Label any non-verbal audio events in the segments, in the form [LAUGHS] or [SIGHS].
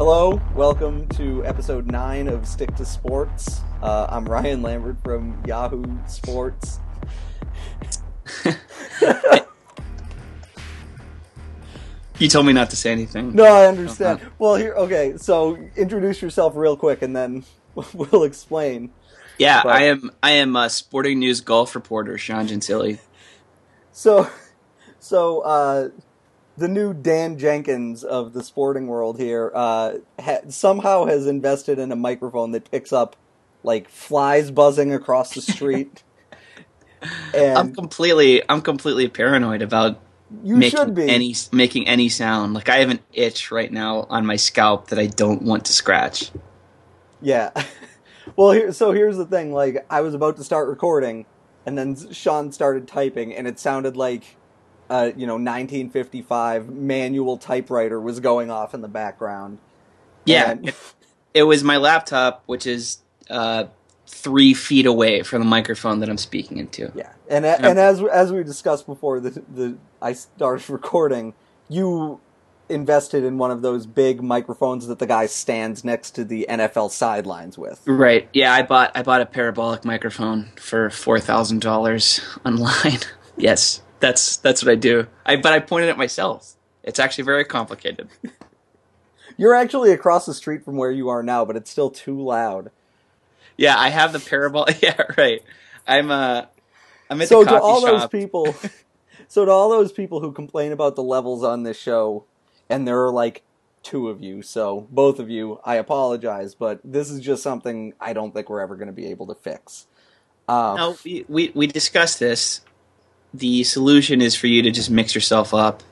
Hello, welcome to episode 9 of Stick to Sports. Uh, I'm Ryan Lambert from Yahoo Sports. You told me not to say anything. No, I understand. Well, here, okay, so introduce yourself real quick and then [LAUGHS] we'll explain. Yeah, But- I am. I am a Sporting News golf reporter, Sean Gentille. So, so, uh, the new Dan Jenkins of the sporting world here, uh, ha- somehow has invested in a microphone that picks up, like, flies buzzing across the street. [LAUGHS] and I'm completely. I'm completely paranoid about you making should be. any making any sound. Like I have an itch right now on my scalp that I don't want to scratch. Yeah. [LAUGHS] well, here, so here's the thing. Like, I was about to start recording, and then Sean started typing, and it sounded like, uh, you know, 1955 manual typewriter was going off in the background. Yeah, And- it, was my laptop, which is uh, three feet away from the microphone that I'm speaking into. yeah. And a- and as as we discussed before the the I started [LAUGHS] recording, you invested in one of those big microphones that the guy stands next to the NFL sidelines with. Right. Yeah, I bought I bought a parabolic microphone for four thousand dollars online. [LAUGHS] yes, that's that's what I do. I but I pointed at myself. It's actually very complicated. [LAUGHS] You're actually across the street from where you are now, but it's still too loud. Yeah, I have the parabolic. [LAUGHS] Yeah, right. I'm uh, I'm at so the to coffee all those people [LAUGHS] so to all those people who complain about the levels on this show and there are like two of you so both of you i apologize but this is just something i don't think we're ever going to be able to fix uh, No, we, we we discussed this. The solution is for you to just mix yourself up.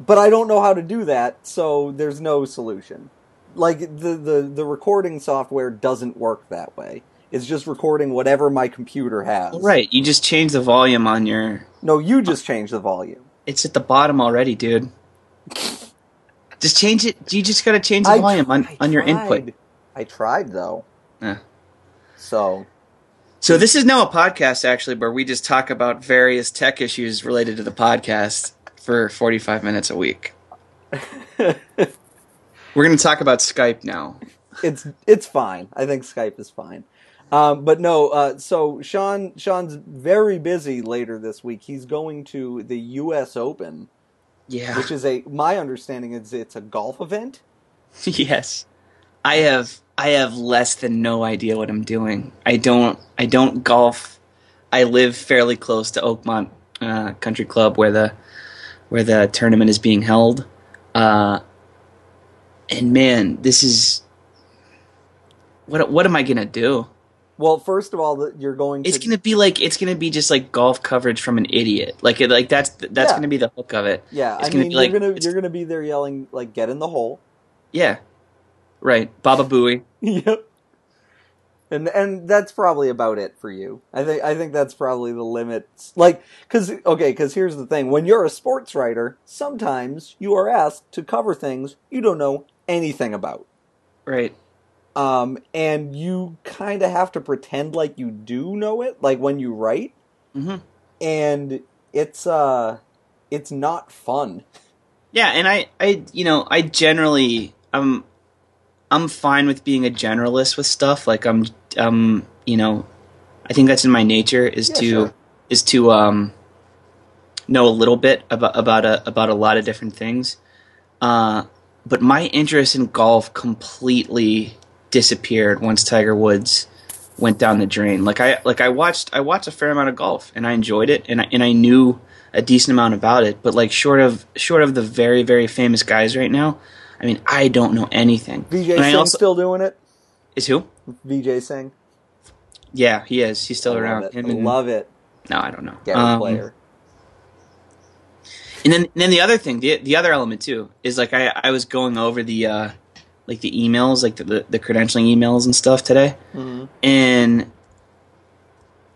but i don't know how to do that so there's no solution like the, the the recording software doesn't work that way it's just recording whatever my computer has Right. You just change the volume on your. no you just change the volume It's at the bottom already, dude. [LAUGHS] Just change it. You just gotta change the I volume tr- on, I on your tried. input. i tried though Yeah. so So this is now a podcast actually where we just talk about various tech issues related to the podcast for 45 minutes a week. [LAUGHS] We're going to talk about Skype now. it's it's fine. I think Skype is fine. Um, but no, uh, so Sean Sean's very busy later this week. He's going to the U.S. Open, Yeah. which is a my understanding is it's a golf event. [LAUGHS] yes. I have I have less than no idea what I'm doing. I don't I don't golf. I live fairly close to Oakmont uh, Country Club where the where the tournament is being held. Uh, and man, this is what what am I going to do? Well, first of all, you're going to It's gonna be like it's gonna be just like golf coverage from an idiot. Like it, like that's that's Yeah. gonna be the hook of it. yeah. it's I gonna mean, you're gonna it's- you're gonna be there yelling like "Get in the hole." Yeah, right. Baba Booey. [LAUGHS] yep. And and that's probably about it for you. I think I think that's probably the limit. Like, because okay, because here's the thing: when you're a sports writer, sometimes you are asked to cover things you don't know anything about, Right. um, and you kind of have to pretend like you do know it, like when you write, hmm and it's uh, it's not fun. Yeah, and I, I, you know, I generally, I'm, I'm fine with being a generalist with stuff. Like I'm, um, you know, I think that's in my nature is Yeah, to, sure. is to, um, know a little bit about about a about a lot of different things. Uh, but my interest in golf completely disappeared once Tiger Woods went down the drain. Like I like I watched I watched a fair amount of golf and I enjoyed it and I, and I knew a decent amount about it. But like short of short of the very very famous guys right now, I mean I don't know anything. Vijay And I Singh also- still doing it. is who? Vijay Singh, Yeah, he is. He's still I around. Love it. And- love it. no, I don't know. Gary Um, player. And then, and then the other thing, the the other element too, is like I I was going over the uh, like the emails, like the, the the credentialing emails and stuff today, Mhm. and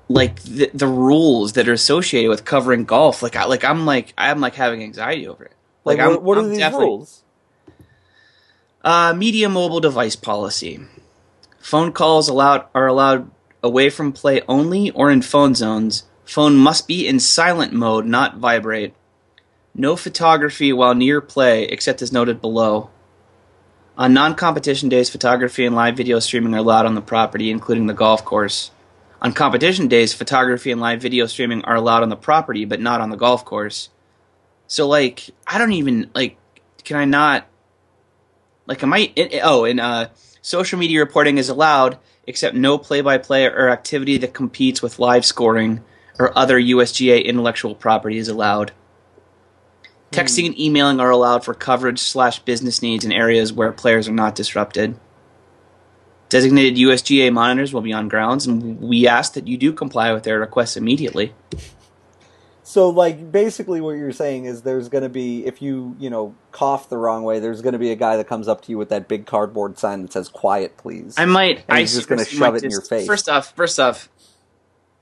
like the the rules that are associated with covering golf, like I like I'm like I'm like having anxiety over it. Like, I'm- what, what are I'm these rules? Uh, media mobile device policy. Phone calls allowed are allowed away from play only or in phone zones. Phone must be in silent mode, not vibrate. No photography while near play, except as noted below. On non-competition days, photography and live video streaming are allowed on the property, including the golf course. On competition days, photography and live video streaming are allowed on the property, but not on the golf course. So, like, I don't even like. Can I not? Like, am I? It, oh, and uh, social media reporting is allowed, except no play-by-play or activity that competes with live scoring or other USGA intellectual property is allowed. Texting and emailing are allowed for coverage slash business needs in areas where players are not disrupted. Designated USGA monitors will be on grounds, and we ask that you do comply with their requests immediately. So, like, basically, what you're saying is there's going to be, if you, you know, cough the wrong way, there's going to be a guy that comes up to you with that big cardboard sign that says "Quiet, please." I might. And I he's just gonna shove might it in your face. First off, first off,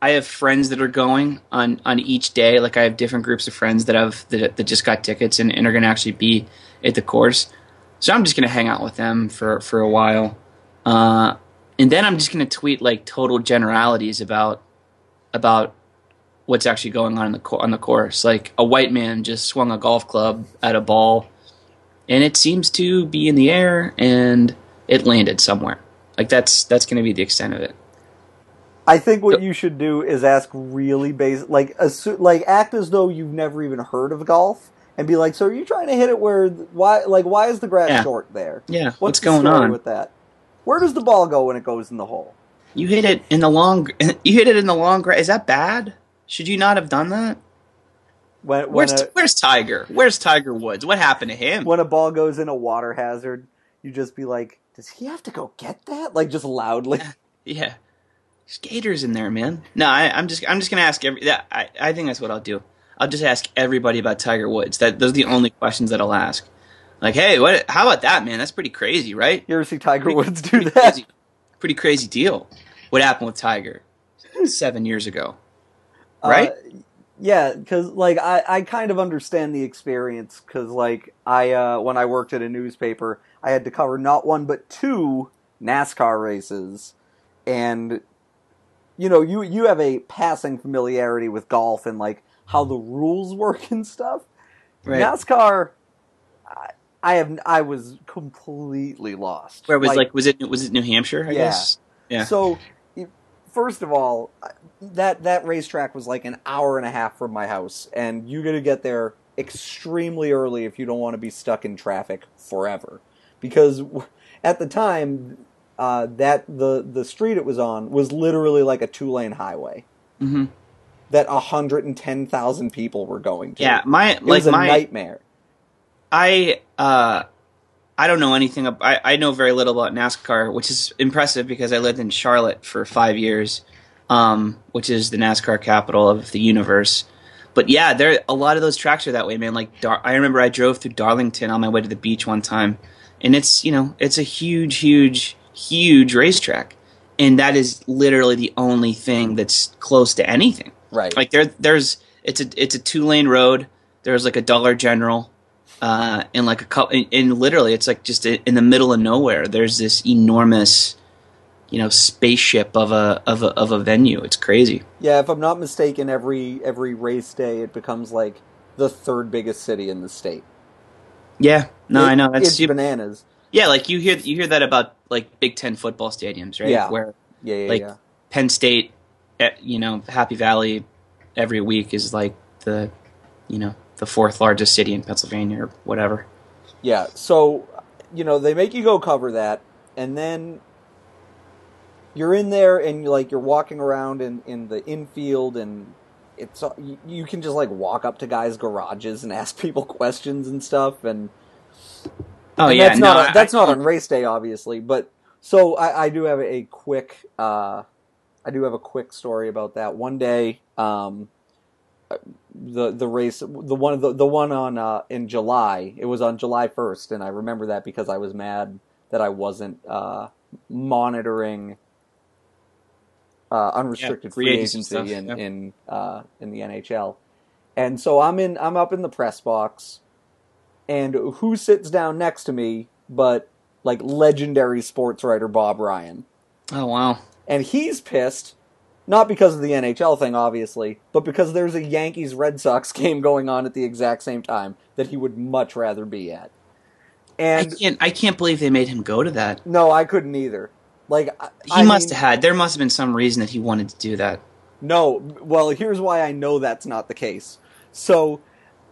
I have friends that are going on on each day. Like I have different groups of friends that have that, that just got tickets and, and are going to actually be at the course. So I'm just going to hang out with them for for a while, uh, and then I'm just going to tweet like total generalities about about what's actually going on in the co- on the course. Like a white man just swung a golf club at a ball, and it seems to be in the air, and it landed somewhere. Like that's that's going to be the extent of it. I think what So- you should do is ask really basic, like, assu- like act as though you've never even heard of golf, and be like, "So are you trying to hit it where? Why? Like, why is the grass Yeah. short there? Yeah, What's, what's, going on? with that? Where does the ball go when it goes in the hole? You hit it in the long. [LAUGHS] You hit it in the long grass. Is that bad? Should you not have done that? When when Where's a, Where's Tiger? Where's Tiger Woods? What happened to him? when a ball goes in a water hazard, you just be like, "Does he have to go get that?" Like just loudly. [LAUGHS] Yeah, skaters in there, man. No, I, I'm just I'm just gonna ask every. That, I I think that's what I'll do. I'll just ask everybody about Tiger Woods. That those are the only questions that I'll ask. Like, hey, what? How about that, man? That's pretty crazy, right? You ever see Tiger Pretty- Woods do pretty that? Crazy, pretty crazy deal. What happened with Tiger seven years ago? Right? Uh, yeah, because like I, I kind of understand the experience because like I uh, when I worked at a newspaper, I had to cover not one but two NASCAR races, and you know you you have a passing familiarity with golf and like how the rules [LAUGHS] work and stuff. Right. NASCAR, I, I have I was completely lost. Where was like, was it was it New Hampshire? I Yeah. guess. Yeah. So, first of all, that that racetrack was like an hour and a half from my house, and you got to get there extremely early if you don't want to be stuck in traffic forever. Because at the time, uh, that the the street it was on was literally like a two lane highway hmm that hundred and ten thousand people were going to. Yeah, my it like was a my nightmare. I uh I don't know anything. ab- I I know very little about NASCAR, which is impressive because I lived in Charlotte for five years, um, which is the NASCAR capital of the universe. But yeah, there a lot of those tracks are that way, man. Like Dar- I remember I drove through Darlington on my way to the beach one time, and it's you know it's a huge, huge, huge racetrack, and that is literally the only thing that's close to anything. Right. Like there, there's it's a it's a two lane road. There's like a Dollar General, uh, and like a couple, and, and literally it's like just in the middle of nowhere. There's this enormous, you know, spaceship of a of a of a venue. It's crazy. yeah, if I'm not mistaken, every every race day it becomes like the third biggest city in the state. Yeah, no, It- I know that's it's bananas. yeah. Like you hear you hear that about like Big Ten football stadiums, right? Yeah. Where Yeah, yeah, Like- yeah. Penn State, eh, you know, Happy Valley, every week is like the, you know, the fourth largest city in Pennsylvania or whatever. Yeah, so you know they make you go cover that, and then you're in there and you're like you're walking around in in the infield, and it's you, you can just like walk up to guys' garages and [LAUGHS] ask people questions and stuff, and, Oh and yeah, that's no, not I- that's I- not on race day, obviously, but so I, I do have a quick uh, I do have a quick story about that. One day, um, the the race the one the, the one on uh, in July it was on July 1st and I remember that because I was mad that I wasn't uh, monitoring uh, unrestricted Yeah, free agency in yeah. in uh, in the NHL and so I'm in I'm up in the press box and who sits down next to me but like legendary sports writer Bob Ryan Oh wow. and he's pissed not because of the NHL thing, obviously, but because there's a Yankees Red Sox [LAUGHS] game going on at the exact same time that he would much rather be at. And I can't I can't believe they made him go to that. no, I couldn't either. Like I- He I must mean- have had there must have been some reason that he wanted to do that. No, well, here's why I know that's not the case. So,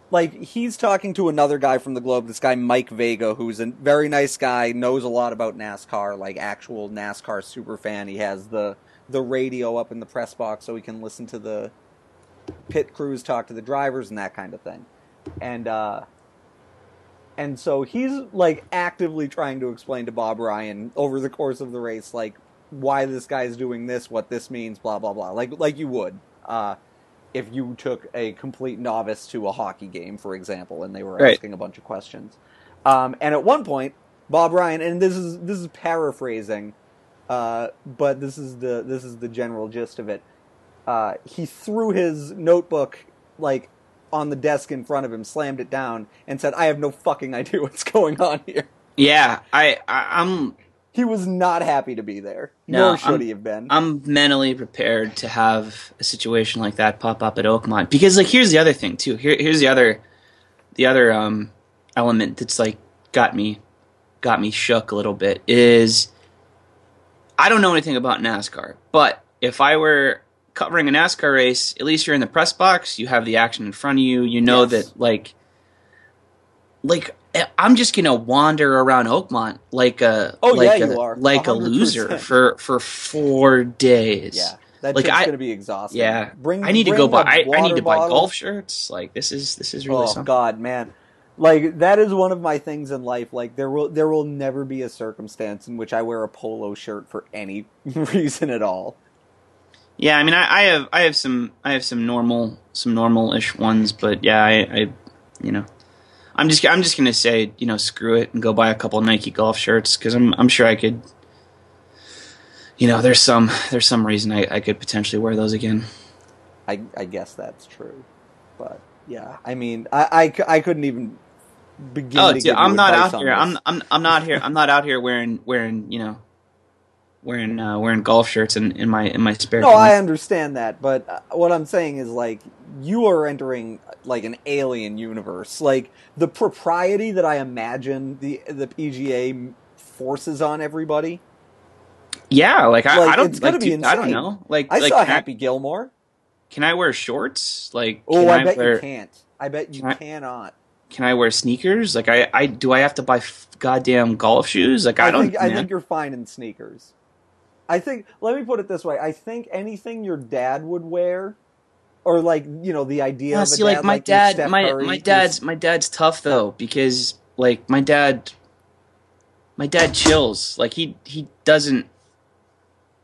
like, he's talking to another guy from the Globe, this guy Mike Vega, who's a very nice guy, knows a lot about NASCAR, like actual NASCAR super fan. He has the the radio up in the press box so he can listen to the pit crews talk to the drivers and that kind of thing. And uh and so he's like actively trying to explain to Bob Ryan over the course of the race like why this guy's doing this, what this means, blah blah blah. Like like you would uh, if you took a complete novice to a hockey game, for example, and they were Right. asking a bunch of questions. Um, and at one point, Bob Ryan, and this is this is paraphrasing, uh, but this is the this is the general gist of it. Uh, he threw his notebook like on the desk in front of him, slammed it down, and said, "I have no fucking idea what's [LAUGHS] going on here." Yeah, I, I I'm He was not happy to be there, No, nor should I'm- he have been. I'm mentally prepared to have a situation like that pop up at Oakmont because like here's the other thing too. Here here's the other the other um element that's like got me got me shook a little bit is I don't know anything about NASCAR, but if I were covering a NASCAR race, at least you're in the press box, you have the action in front of you, you know Yes. that like like eh, I'm just gonna wander around Oakmont like a Oh, like yeah, a, you are. like a 100%. loser for for four days. yeah, that Like, I- going to be exhausting. Yeah, bring. I need to go buy. I need water to buy bottle. golf shirts. Like this is this is really oh something. God, man! Like that is one of my things in life. Like there will there will never be a circumstance in which I wear a polo shirt for any [LAUGHS] reason at all. Yeah, I mean, I, I have I have some I have some normal some normal ish ones, but yeah, I, I you know, I'm just I'm just gonna say you know screw it and go buy a couple Nike golf shirts because I'm I'm sure I could. You know, there's some there's some reason I, I could potentially wear those again. I I guess that's true, but yeah, I mean, I I couldn't even begin. Oh, dude, I'm not out here. I'm I'm I'm not here. I'm not out here wearing wearing you know, wearing uh, wearing golf shirts in, in my in my spare No. I understand that, but uh, what I'm saying is like you are entering like an alien universe. Like the propriety that I imagine the the PGA forces on everybody. Yeah, like I, Like, I don't it's gonna like, be dude, I don't know. Like I like, saw Happy Gilmore. can I wear shorts? Like Oh, can I, bet wear, you can't. I bet you I- cannot. Can I wear sneakers? Like I, I do I have to buy f- goddamn golf shoes? Like I, I, don't. think I think you're fine in sneakers. I think let me put it this way. I think anything your dad would wear, or like you know the idea Yeah, of a see, dad like my like dad, my Curry, my dad's my dad's tough though because like my dad, my dad chills. Like he he doesn't.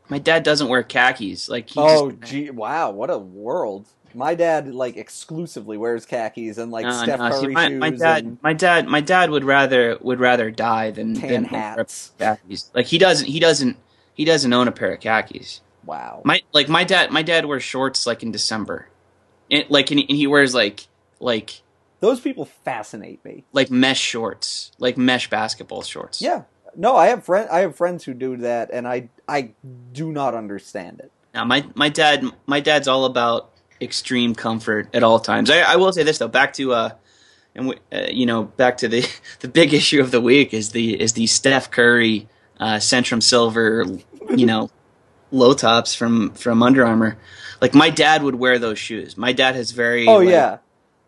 My dad doesn't wear khakis. Like he Oh, just, gee, wow, what a world! My dad like exclusively wears khakis and like No, Steph no, see, my, shoes my dad, and my dad, my dad would rather would rather die than tan than hats. khakis. Like he doesn't, he doesn't, he doesn't own a pair of khakis. Wow. My like my dad, my dad wears shorts like in December, it, like and he, and he wears like like Those people fascinate me. like mesh shorts, like mesh basketball shorts. Yeah. No, I have friend I have friends who do that and I I do not understand it. Now my my dad, my dad's all about extreme comfort at all times. I, I will say this though, back to uh, and we, uh, you know, back to the [LAUGHS] the big issue of the week is the is the Steph Curry uh, Centrum Silver, you know, [LAUGHS] low tops from from Under Armour. Like my dad would wear those shoes. My dad has very Oh like, yeah.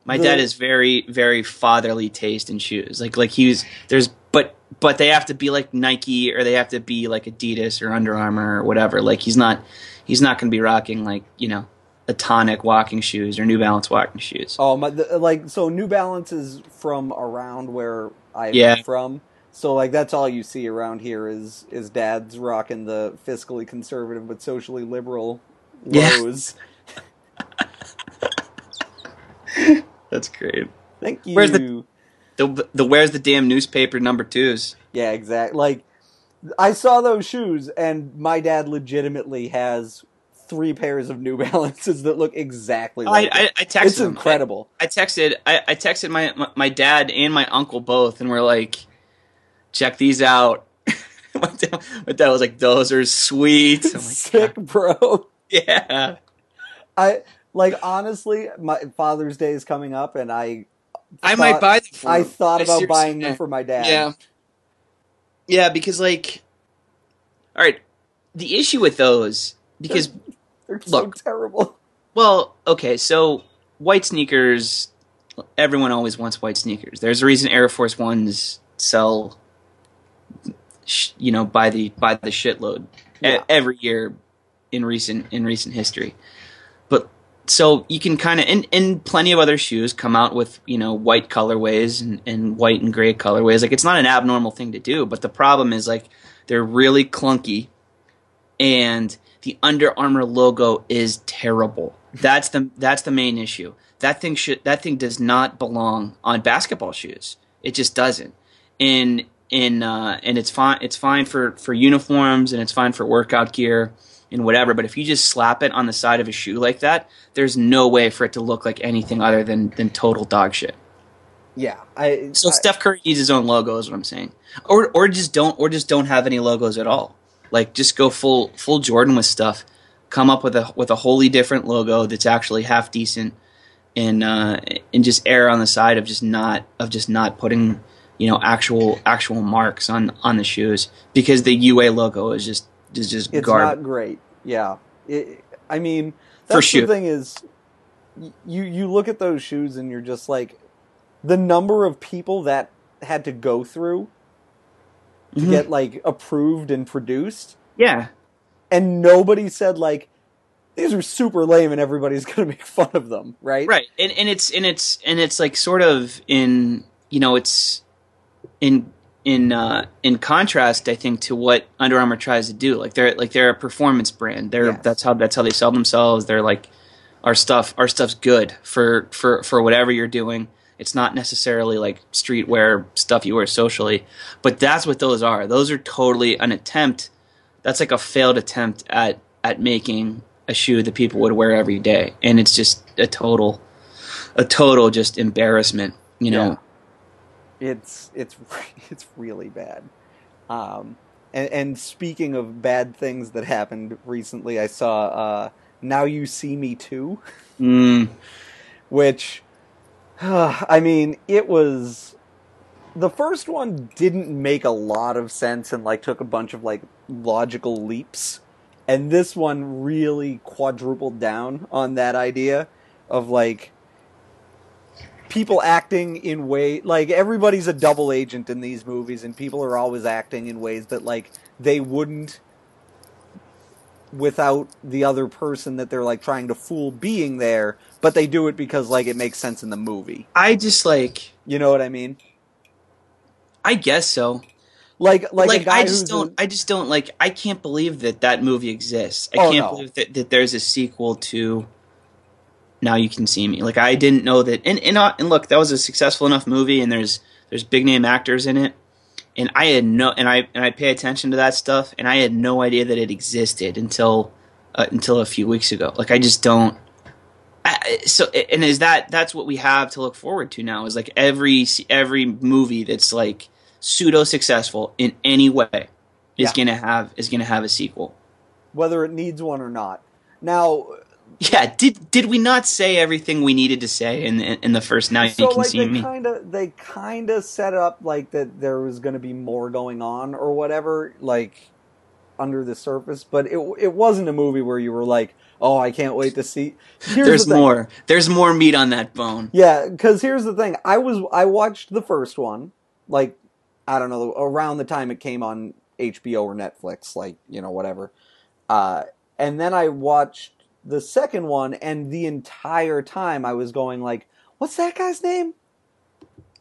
My The- dad is very, very fatherly taste in shoes. Like, like he's there's, but but they have to be like Nike or they have to be like Adidas or Under Armour or whatever. Like he's not, he's not going to be rocking like you know, a Tonic walking shoes or New Balance walking shoes. Oh my the, like so New Balance is from around where I'm Yeah. from. So like that's all you see around here is is dads rocking the fiscally conservative but socially liberal Yeah. lows. [LAUGHS] That's great. Thank you. Where's the- The the where's the damn newspaper number twos? Yeah, exactly. Like I saw those shoes, and my dad legitimately has three pairs of New [LAUGHS] Balances that look exactly I like I, it. I texted It's incredible. I texted I, I texted my, my my dad and my uncle both, and we're like, check these out. [LAUGHS] my, dad, my dad was like, those are sweet. I'm like, Sick, bro. [LAUGHS] yeah. I like honestly, my Father's Day is coming up, and I I might buy them. For I thought about buying them for my dad. Yeah. Yeah, because like, all right, the issue with those because They're so Look. terrible. well, okay, so white sneakers, everyone always wants white sneakers. There's a reason Air Force Ones sell, you know, by the by the shitload Yeah. every year in recent in recent history. But so you can kind of and, and plenty of other shoes come out with you know white colorways and, and white and gray colorways. Like it's not an abnormal thing to do, but the problem is like they're really clunky, and the Under Armour logo is terrible. That's the that's the main issue. That thing should that thing does not belong on basketball shoes. It just doesn't. In in uh, and it's fine it's fine for for uniforms and it's fine for workout gear and whatever. But if you just slap it on the side of a shoe like that, there's no way for it to look like anything other than than total dog shit. Yeah, I. So I- Steph Curry needs his own logo, is what I'm saying. Or or just don't or just don't have any logos at all. Like just go full full Jordan with stuff. Come up with a with a wholly different logo that's actually half decent, and uh, and just err on the side of just not of just not putting you know actual actual marks on on the shoes because the UA logo is just is just it's garbage. not great. Yeah, it, I mean, For that's shoe. the thing is, you you look at those shoes and you're just like, the number of people that had to go through to Mhm. get like approved and produced, yeah, and nobody said like, these are super lame and everybody's [LAUGHS] gonna make fun of them, right? right. And and it's and it's and it's like sort of in you know it's in in uh in contrast i think to what under armour tries to do. Like they're like they're a performance brand. They're Yes. that's how that's how they sell themselves. They're like our stuff our stuff's good for for for whatever you're doing it's not necessarily like streetwear stuff you wear socially but that's what those are. Those are totally an attempt. That's like a failed attempt at at making a shoe that people would wear every day. And it's just a total a total just embarrassment you know? It's it's [LAUGHS] it's really bad. Um, and, and speaking of bad things that happened recently, I saw uh, "Now You See Me Too," Mm, [LAUGHS] which [SIGHS] I mean, it was the first one didn't make a lot of sense and like took a bunch of like logical leaps, and this one really quadrupled down on that idea of like people acting in way like everybody's a double agent in these movies and people are always acting in ways that like they wouldn't without the other person that they're like trying to fool being there but they do it because like it makes sense in the movie. I just like you know what i mean? I guess so. Like like, like, i just don't I just don't like i can't believe that that movie exists. I Oh, can't no. believe that, that there's a sequel to now you can see me. Like i didn't know that and and, uh, and look that was a successful enough movie and there's there's big name actors in it. And i had no and i and i pay attention to that stuff and i had no idea that it existed until uh, until a few weeks ago. Like i just don't so and is that that's what we have to look forward to now is like every every movie that's like pseudo successful in any way is Yeah. gonna have is gonna have a sequel. Whether it needs one or not. Now yeah did did we not say everything we needed to say in in, in the first now so you can like see they me? kind of they kind of set up like that there was going to be more going on or whatever like under the surface but it it wasn't a movie where you were like oh I can't wait to see here's there's the more. There's more meat on that bone. Yeah cuz here's the thing. I was I watched the first one like I don't know around the time it came on HBO or Netflix like you know whatever. Uh and then I watched the second one and the entire time I was going like what's that guy's name?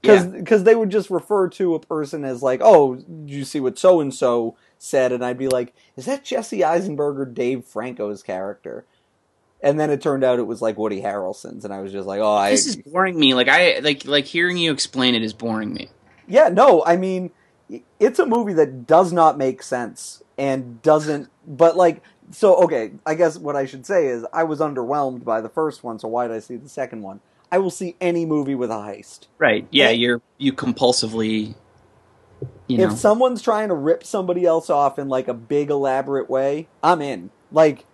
Yeah. Because they would just refer to a person as like, oh, did you see what so and so said? And I'd be like, is that Jesse Eisenberg or Dave Franco's character? And then it turned out it was like Woody Harrelson's, and I was just like, oh, I this is boring me like i like like hearing you explain it is boring me yeah, no, I mean, it's a movie that does not make sense and doesn't, but like, so okay, I guess what I should say is I was underwhelmed by the first one, so why did I see the second one? I will see any movie with a heist. right yeah you're you compulsively you know if someone's trying to rip somebody else off in like a big elaborate way, I'm in. Like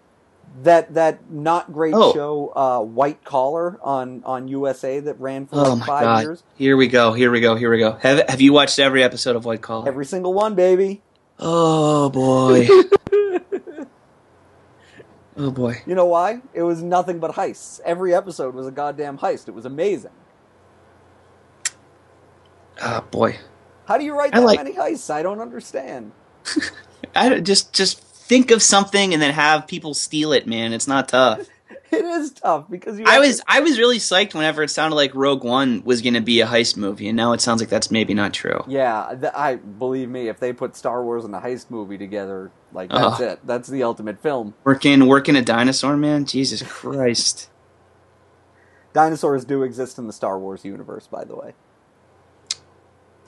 that that not great Oh. show uh, White Collar on on USA that ran for Oh like my five god! years. Here we go. Here we go. Here we go. Have Have you watched every episode of White Collar? Every single one, baby. Oh boy. [LAUGHS] oh boy. You know why? It was nothing but heists. Every episode was a goddamn heist. It was amazing. Oh boy. How do you write that like- many heists? I don't understand. [LAUGHS] I don't- just just think of something and then have people steal it, man. It's not tough. [LAUGHS] It is tough because you. I was to- I was really psyched whenever it sounded like Rogue One was going to be a heist movie, and now it sounds like that's maybe not true. Yeah, th- I believe me. If they put Star Wars and a heist movie together, like that's it. That's the ultimate film. Working working a dinosaur, man. Jesus [LAUGHS] Christ. Dinosaurs do exist in the Star Wars universe, by the way.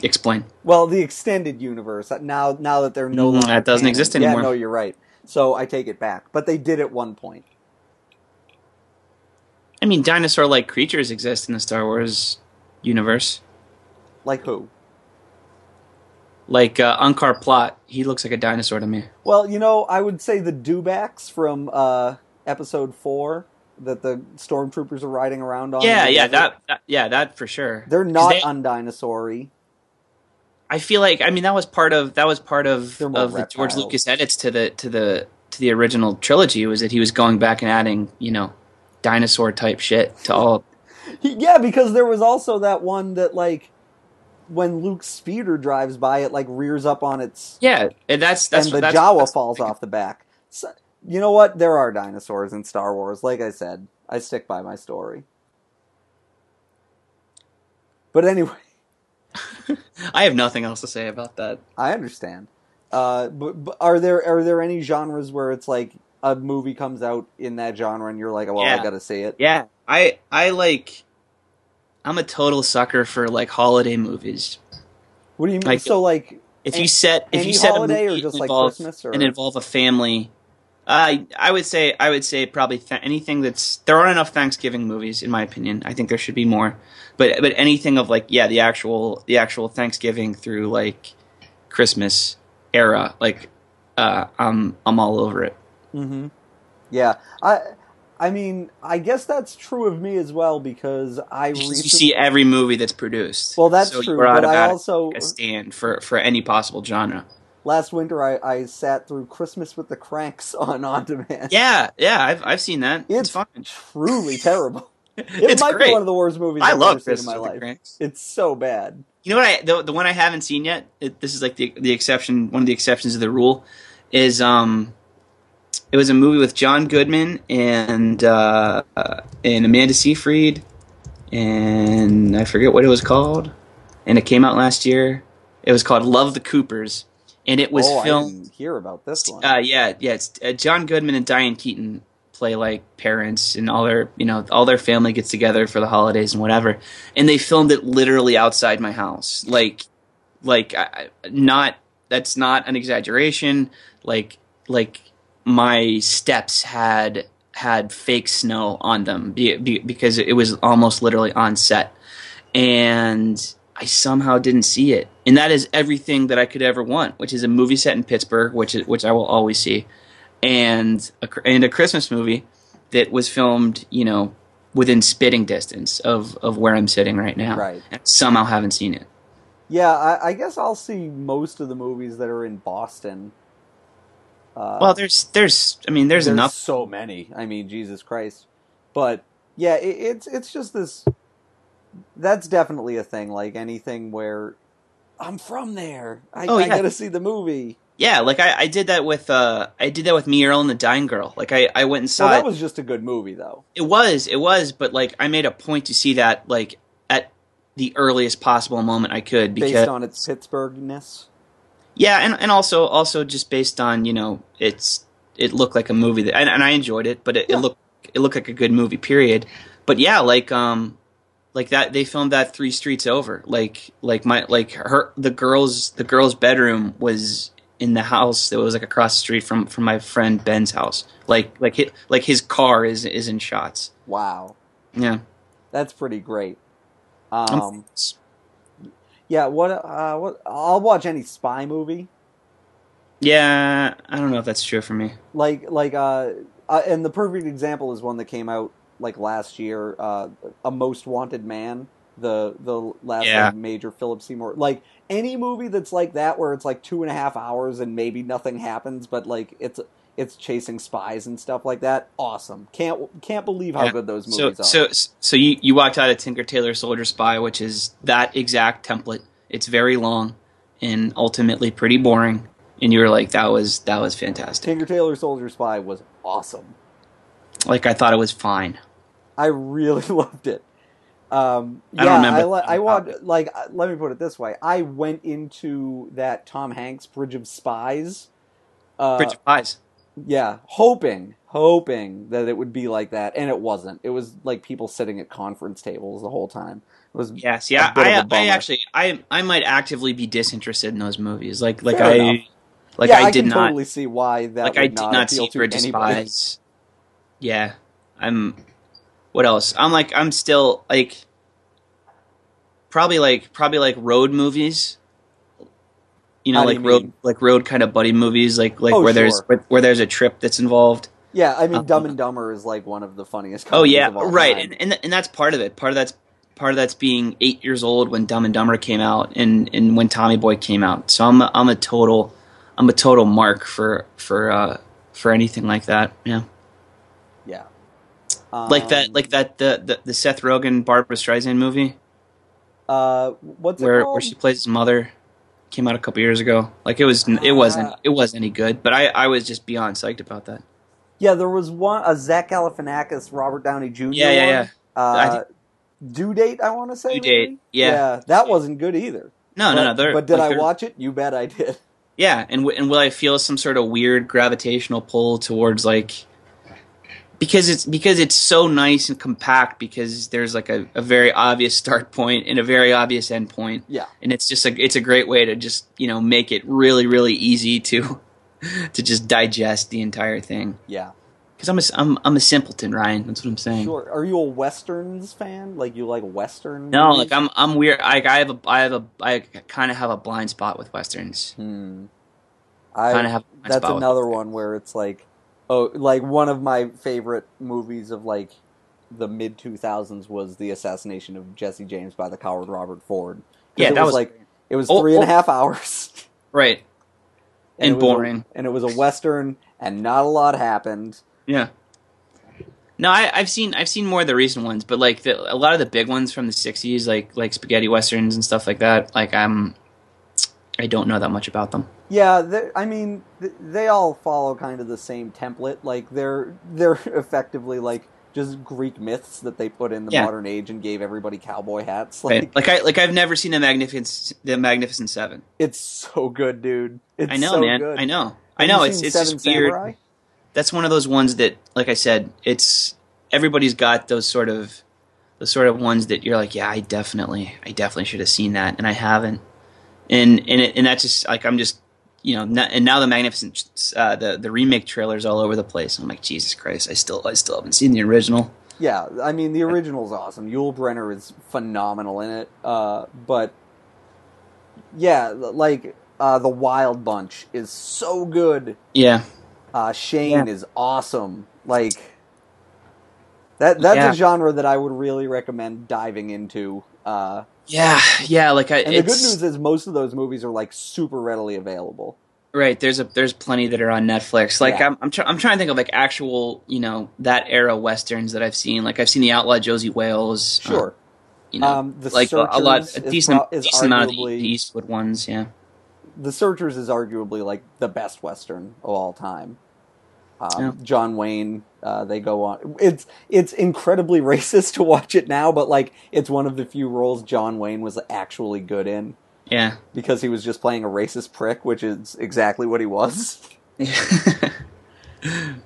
Explain. Well, the extended universe. Now, now that they're no Mm, longer that doesn't canon. exist anymore. Yeah, no, you're right. So I take it back. But they did at one point. I mean, dinosaur-like creatures exist in the Star Wars universe. Like who? Like uh, Unkar Plutt, he looks like a dinosaur to me. Well, you know, I would say the Dewbacks from uh, Episode Four that the stormtroopers are riding around on. Yeah, yeah, that, that yeah, that for sure. They're not they- undinosaur-y. I feel like I mean that was part of that was part of of the George. Lucas edits to the to the to the original trilogy was that he was going back and adding you know dinosaur type shit to all. Yeah, because there was also that one that like when Luke's speeder drives by, it like rears up on its Yeah, and that's that's and the that's, Jawa that's- falls off the back. So, you know what? There are dinosaurs in Star Wars. Like I said, I stick by my story. But anyway, [LAUGHS] I have nothing else to say about that. I understand. Uh, but, but are there are there any genres where it's like a movie comes out in that genre and you're like, oh, well, I got to see it. Yeah, I I like. I'm a total sucker for like holiday movies. What do you mean? Like- so like, If you set if you set holiday a or movie just, like, involve, Christmas, or- and involve a family, I I would say I would say probably th- anything that's there aren't enough Thanksgiving movies in my opinion. I think there should be more, but but anything of like yeah the actual the actual Thanksgiving through like Christmas era like uh, I'm I'm all over it. hmm yeah, I. I mean, I guess that's true of me as well because I You see every movie that's produced. Well, that's so true, but I also a stand for for any possible genre. Last winter I, I sat through Christmas with the Cranks [LAUGHS] on on demand. Yeah, yeah, I've I've seen that. It's, It's fun. truly [LAUGHS] terrible. It it's might great. be one of the worst movies I I've love ever seen in Christmas my with the life. Cranks. It's so bad. You know what? I the, the one I haven't seen yet. It, this is like the the exception. One of the exceptions of the rule is um, it was a movie with John Goodman and uh, uh, and Amanda Seyfried, and I forget what it was called, and it came out last year. It was called Love the Coopers, and it was oh, I filmed. hear about this one. Uh, yeah, yeah. It's uh, John Goodman and Diane Keaton play like parents, and all their you know all their family gets together for the holidays and whatever. And they filmed it literally outside my house, like like I- not that's not an exaggeration. Like like my steps had had fake snow on them be, be, because it was almost literally on set, and I somehow didn't see it. And that is everything that I could ever want, which is a movie set in Pittsburgh, which is, which I will always see, and a, and a Christmas movie that was filmed, you know, within spitting distance of, of where I'm sitting right now. Right. And somehow haven't seen it. yeah, I, I guess I'll see most of the movies that are in Boston. Uh, Well, there's there's I mean there's, enough. so many. I mean, Jesus Christ. But yeah, it, it's it's just this. That's definitely a thing. Like anything where I'm from there, I, Oh, I yeah. gotta see the movie. Yeah, like I, I did that with uh I did that with Me Earl and the Dying Girl. Like I, I went and saw Well, that it. was just a good movie, though. It was, it was, but like I made a point to see that like at the earliest possible moment I could because Based on its Pittsburghness. yeah, and and also also just based on you know it's it looked like a movie that and, and I enjoyed it, but it, Yeah. it looked it looked like a good movie. Period. But yeah, like um like that they filmed that three streets over. Like like my like her the girls the girl's bedroom was in the house that was like across the street from from my friend Ben's house. Like like his, like his car is is in shots. Wow, Yeah. that's pretty great. Um, yeah, what? Uh, what? I'll watch any spy movie. yeah, I don't know if that's true for me. Like, like, uh, uh, and the perfect example is one that came out like last year, uh, A Most Wanted Man, the the last Yeah. like, major Philip Seymour. Like any movie that's like that, where it's like two and a half hours and maybe nothing happens, but like it's it's chasing spies and stuff like that. Awesome! Can't can't believe how Yeah. good those So movies are. so so you you walked out of Tinker Tailor Soldier Spy, which is that exact template. It's very long and ultimately pretty boring. And you were like, that was that was fantastic. Tinker Tailor Soldier Spy was awesome. Like I thought it was fine. I really [LAUGHS] loved it. Um, I yeah, don't remember I, li- I anything watched. about Like, uh, let me put it this way: I went into that Tom Hanks Bridge of Spies. Uh, Bridge of Spies. yeah, hoping, hoping that it would be like that, and it wasn't. It was like people sitting at conference tables the whole time. It was yes, Yeah, I, bit of a I, I actually, I, I might actively be disinterested in those movies. Like, like Fair I, enough. like yeah, I, I, did can not, totally see why that like I did not, not see Bridge of. Spies. Yeah, I'm. What else? I'm like, I'm still like, probably like, probably like road movies. You know, How like you road, mean? like road kind of buddy movies, like like Oh, where there's where, where there's a trip that's involved. Yeah, I mean, Um, Dumb and Dumber is like one of the funniest. Oh yeah, of all right, time. and, and and that's part of it. Part of that's part of that's being eight years old when Dumb and Dumber came out, and and when Tommy Boy came out. So I'm a, I'm a total I'm a total mark for for uh for anything like that. Yeah, like that like that the, the the Seth Rogen Barbra Streisand movie Uh, what's it where where she plays his mother came out a couple years ago. Like it was it wasn't Ah. it wasn't any good, but I I was just beyond psyched about that. Yeah, there was one a Zach Galifianakis, Robert Downey Jr. Yeah, yeah. I Uh, due date, I want to say. Due Date, maybe? yeah. that wasn't good either. No, but, no, no. but did like, I watch it? You bet I did. Yeah, and w- and will I feel some sort of weird gravitational pull towards like because it's because it's so nice and compact because there's like a, a very obvious start point and a very obvious end point Yeah, and it's just a it's a great way to just you know make it really really easy to [LAUGHS] to just digest the entire thing yeah, because I'm a I'm I'm a simpleton Ryan that's what I'm saying sure. Are you a westerns fan? Like you like western? no movies? like I'm I'm weird I I have a I have a I kind of have a blind spot with westerns Hmm. I kind of have a blind that's another one where it's like, oh, like one of my favorite movies of like the mid two thousands was the assassination of Jesse James by the coward Robert Ford. yeah it that was, was like it was Oh, three and a oh. half hours. [LAUGHS] right And it was a- boring. and it was a western, and not a lot happened. Yeah. No, I, I've seen I've seen more of the recent ones, but like the, a lot of the big ones from the '60s, like like spaghetti westerns and stuff like that. Like I'm, I don't know that much about them. Yeah, I mean, they all follow kind of the same template. Like they're they're [LAUGHS] effectively like just Greek myths that they put in the Yeah. modern age and gave everybody cowboy hats. Like Right? Like I like I've never seen the Magnificent the Magnificent Seven. it's so good, dude. It's I know, so man. Good. I know. Have I know. It's it's Seven just weird. That's one of those ones that, like I said, it's everybody's got those sort of the sort of ones that you're like, yeah, I definitely, I definitely should have seen that, and I haven't. And and it, and that's just like I'm just you know, n- and now the Magnificent uh, the the remake trailers all over the place. I'm like, Jesus Christ, I still I still haven't seen the original. Yeah, I mean the original is awesome. Yul Brynner is phenomenal in it. Uh, but yeah, like uh, the Wild Bunch is so good. Yeah, Uh, Shane Yeah. is awesome. Like that. That's Yeah. a genre that I would really recommend diving into. Yeah, yeah. Like I, and the good news is most of those movies are like super readily available. Right, there's a there's plenty that are on Netflix. Like Yeah. I'm I'm, try, I'm trying to think of like actual you know that era westerns that I've seen. Like I've seen the Outlaw Josey Wales. uh, Sure. you know, Um, The like a, a lot a decent, pro- decent amount of the, the Eastwood ones. Yeah, The Searchers is arguably like the best western of all time. Um, Yeah. John Wayne, uh, they go on. It's it's incredibly [LAUGHS] racist to watch it now, but like it's one of the few roles John Wayne was actually good in yeah. because he was just playing a racist prick, which is exactly what he was. [LAUGHS]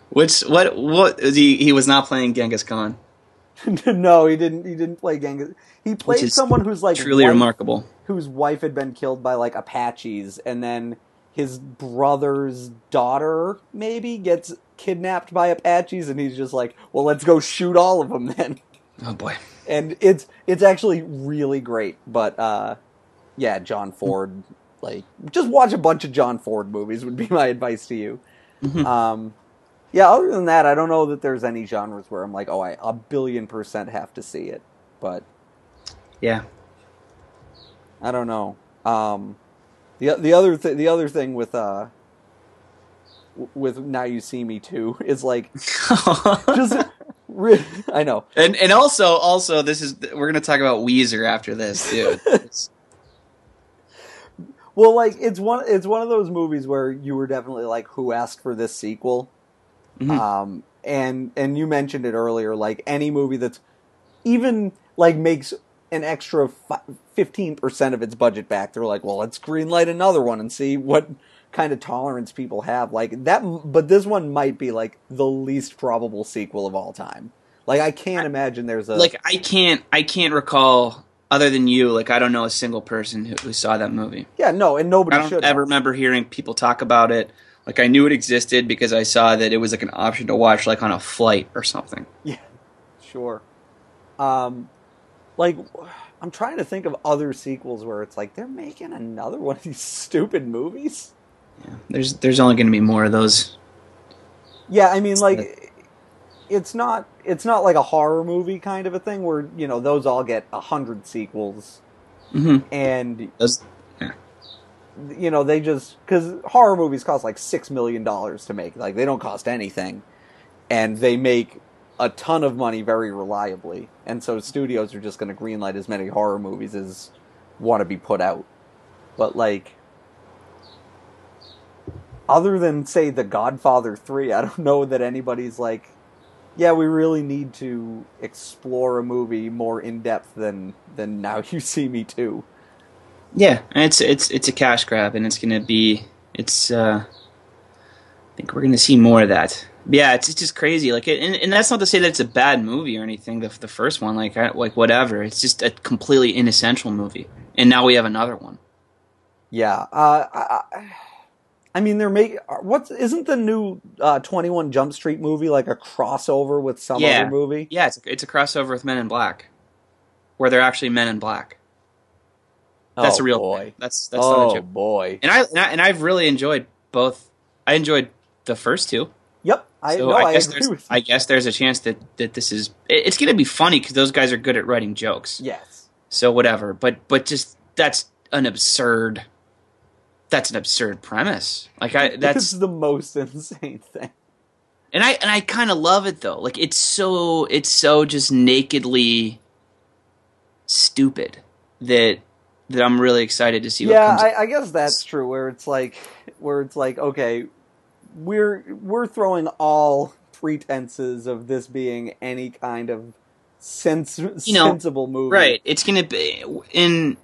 Which what what is he he was not playing Genghis Khan. [LAUGHS] no, he didn't. He didn't play Genghis. He played someone who's like Truly white- remarkable. whose wife had been killed by like Apaches, and then his brother's daughter maybe gets kidnapped by Apaches, and he's just like, "Well, let's go shoot all of them then." Oh boy. And it's it's actually really great. But uh, yeah, John Ford, like just watch a bunch of John Ford movies would be [LAUGHS] my advice to you. Mhm. Um, Yeah, other than that, I don't know that there's any genres where I'm like, oh, I a billion percent have to see it. But Yeah. I don't know. Um, the the other th- the other thing with uh with now you see me too [LAUGHS] is like [LAUGHS] just I know and and also also this is we're gonna talk about Weezer after this too. [LAUGHS] Well like it's one it's one of those movies where you were definitely like who asked for this sequel Mhm. um and and you mentioned it earlier like any movie that's even like makes an extra fifteen percent of its budget back they're like well let's greenlight another one and see what kind of tolerance people have like that but this one might be like the least probable sequel of all time like i can't imagine there's a like I can't I can't recall other than you like I don't know a single person who, who saw that movie. yeah no and nobody I don't should ever remember hearing people talk about it. Like I knew it existed because I saw that it was like an option to watch like on a flight or something. [LAUGHS] Yeah, sure. Um, like I'm trying to think of other sequels where it's like they're making another one of these stupid movies. Yeah. There's there's only going to be more of those. Yeah, I mean, like it's not it's not like a horror movie kind of a thing where you know those all get a hundred sequels. Hmm and Those you know they just because horror movies cost like six million dollars to make. Like they don't cost anything. And they make a ton of money very reliably. And so studios are just going to greenlight as many horror movies as want to be put out. But like other than say the godfather 3 i don't know that anybody's like yeah we really need to explore a movie more in depth than than now you see me too Yeah, and it's it's it's a cash grab, and it's gonna be it's. uh I think we're gonna see more of that. Yeah, it's, it's just crazy. Like, and, and that's not to say that it's a bad movie or anything. The the first one, like, I, like whatever. It's just a completely inessential movie, and now we have another one. Yeah, uh, I, I- I mean, they're making what's isn't the new uh, Twenty One Jump Street movie like a crossover with some Yeah. other movie? Yeah, it's a, it's a crossover with Men in Black, where they're actually Men in Black. That's oh, a real boy. thing. That's that's not a oh joke. boy. And I, and I and I've really enjoyed both. I enjoyed the first two. Yep, I So no, I, I, guess agree there's I guess there's a chance that, that this is it- it's going to be funny because those guys are good at writing jokes. yes. So whatever, but but just that's an absurd. That's an absurd premise. Like I [LAUGHS] that's the most [LAUGHS] insane thing. and I and I kind of love it though. Like it's so it's so just nakedly stupid that that I'm really excited to see what Yeah. I, I guess that's true. Where it's like, where it's like, okay, we're we're throwing all pretenses of this being any kind of sens- know, sensible movie. Right. It's going to be in.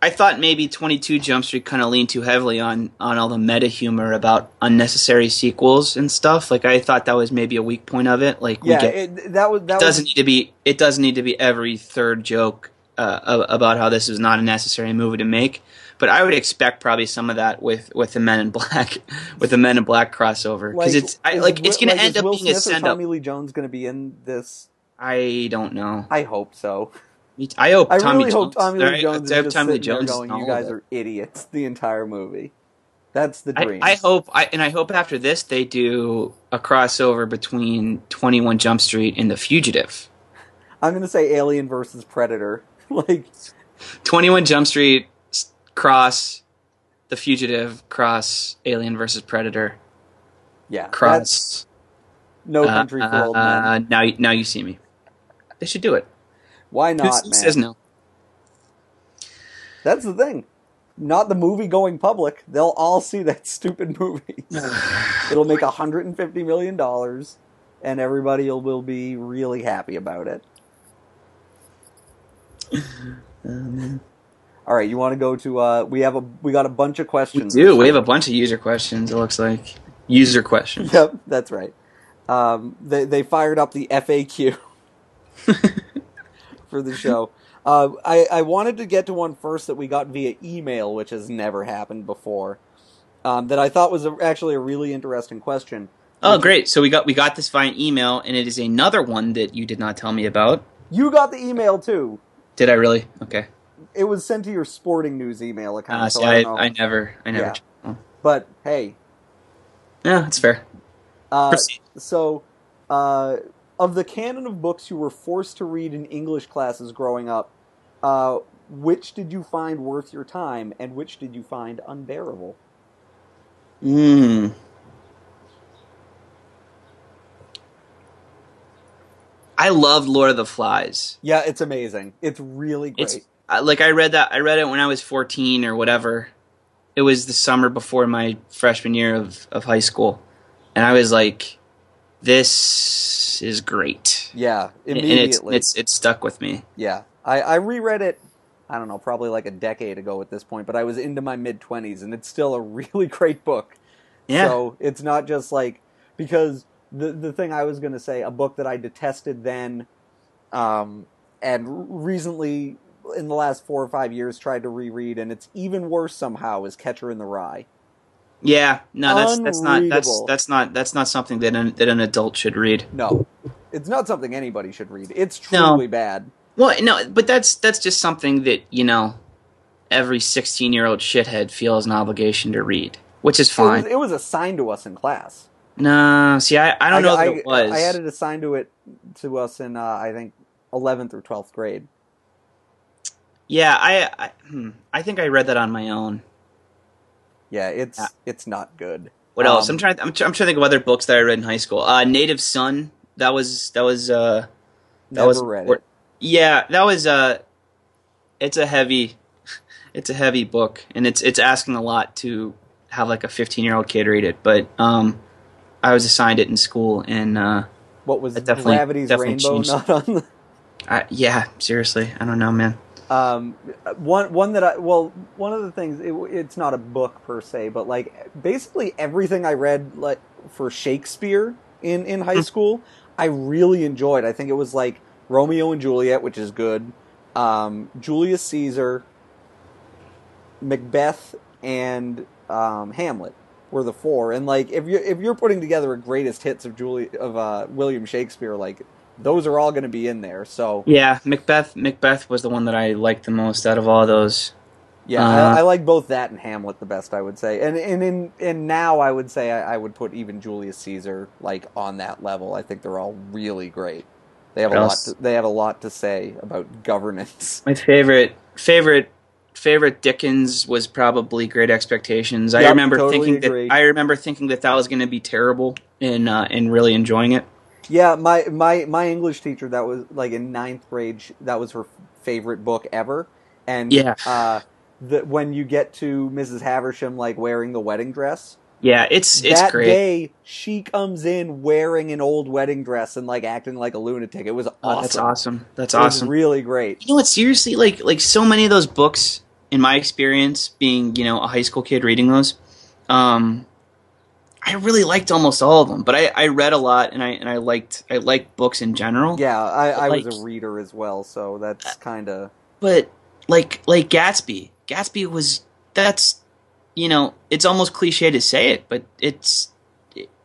I thought maybe 22 Jump Street kind of leaned too heavily on on all the meta humor about unnecessary sequels and stuff. Like I thought that was maybe a weak point of it. Like we Yeah, get, it, that was that it doesn't need to be. It doesn't need to be every third joke uh, about how this is not a necessary movie to make. But I would expect probably some of that with with the Men in Black [LAUGHS] with the Men in Black crossover because it's I, like it's going to end up Will being a Smith or send up. Tommy Lee Jones going to be in this? I don't know. I hope so. Me I hope I Tommy really hope Tommy I- Lee Jones I is just Tommy sitting there Jones is going, "You guys are idiots." The entire movie. That's the dream. I hope, I, and I hope after this they do a crossover between Twenty One Jump Street and The Fugitive. I'm going to say Alien versus Predator. [LAUGHS] like, Twenty One Jump Street cross The Fugitive cross Alien versus Predator yeah, cross No uh, Country for Old Men. uh, now, now you see me. They should do it. Why not, who man? says no? That's the thing. Not the movie going public. They'll all see that [LAUGHS] stupid movie. [SIGHS] It'll make 150 million dollars, and everybody will, be really happy about it. [SIGHS] All right, you want to go to? Uh, we have a we got a bunch of We questions. do. We have a bunch of user questions. It looks like user questions. [LAUGHS] Yep, that's right. Um, they they fired up the FAQ [LAUGHS] for the show. Uh, I I wanted to get to one first that we got via email, which has never happened before. Um, that I thought was a, actually a really interesting question. Oh, great! So we got we got this via email, and it is another one that you did not tell me about. You got the email too. Did I really? Okay. It was sent to your sporting news email account. Uh, so I I. I never, I never. Yeah. But hey, Yeah, that's fair. Uh, Proceed. so, uh, of the canon of books you were forced to read in English classes growing up, uh, which did you find worth your time, and which did you find unbearable? Mm. I loved Lord of the Flies. Yeah, it's amazing. It's really great. It's like I read that I read it when I was 14 or whatever. It was the summer before my freshman year of, of high school. And I was like this is great. yeah, immediately. it's it's it's stuck with me. Yeah, I, I reread it. I don't know, probably like a decade ago at this point, but I was into my mid twenties, and it's still a [LAUGHS] really great book. Yeah. So it's not just like because the the thing I was going to say, a book that I detested then, um, and recently in the last four or five years tried to reread, and it's even worse somehow. Is Catcher in the Rye? Yeah. No, that's that's not that's that's not that's not something that an, that an adult should read. No, it's not something anybody should read. It's No. truly bad. Well, no, but that's that's just something that you know every sixteen year old shithead feels an obligation to read, which is It fine. was, it was assigned to us in class. no, see, I, I don't know I, that it was. I had it assigned to it to us in uh, I think eleventh or twelfth grade. Yeah, I I, hmm, I think I read that on my own. Yeah, it's Yeah. it's not good. What Um, else? I'm trying. I'm, tr- I'm trying to think of other books that I read in high school. Uh, Native Son. That was that was uh that Never was read it. Yeah, that was uh it's a heavy [LAUGHS] it's a heavy book and it's it's asking a lot to have like a 15 year old kid read it. But um I was assigned it in school and uh What was It definitely- Gravity's definitely Rainbow changed. not on the I, yeah, seriously, I don't know, man. Um, one one that I well, one of the things it, it's not a book per se, but like basically everything I read like for Shakespeare in in high school, I really enjoyed. I think it was like Romeo and Juliet, which is good, um, Julius Caesar, Macbeth, and um, Hamlet were the four. And like if you if you're putting together a greatest hits of Julie of uh, William Shakespeare, like those are all going to be in there. So Yeah, Macbeth Macbeth was the one that I liked the most out of all those. Yeah, Uh, I, I like both that and Hamlet the best. I would say, and and in and now I would say I, I would put even Julius Caesar like on that level. I think they're all really great. They have a lot. To, they have a lot to say about governance. My favorite favorite favorite Dickens was probably Great Expectations. I remember totally thinking agree. that I remember thinking that that was going to be terrible and uh, and really enjoying it. Yeah, my my my English teacher that was like in ninth grade. That was her favorite book ever. And Yeah. uh, the, when you get to Mrs. Havisham like wearing the wedding dress, Yeah, it's it's that great. day she comes in wearing an old wedding dress and like acting like a lunatic. It was awesome. Oh, that's awesome. That's It awesome. really great. you know what? Seriously, like like so many of those books, in my experience, being you know a high school kid reading those, um, I really liked almost all of them. But I, I read a lot, and I and I liked I liked books in general. Yeah, I, I was a reader as well, so that's kind of But like like Gatsby, Gatsby was that's you know it's almost cliche to say it, but it's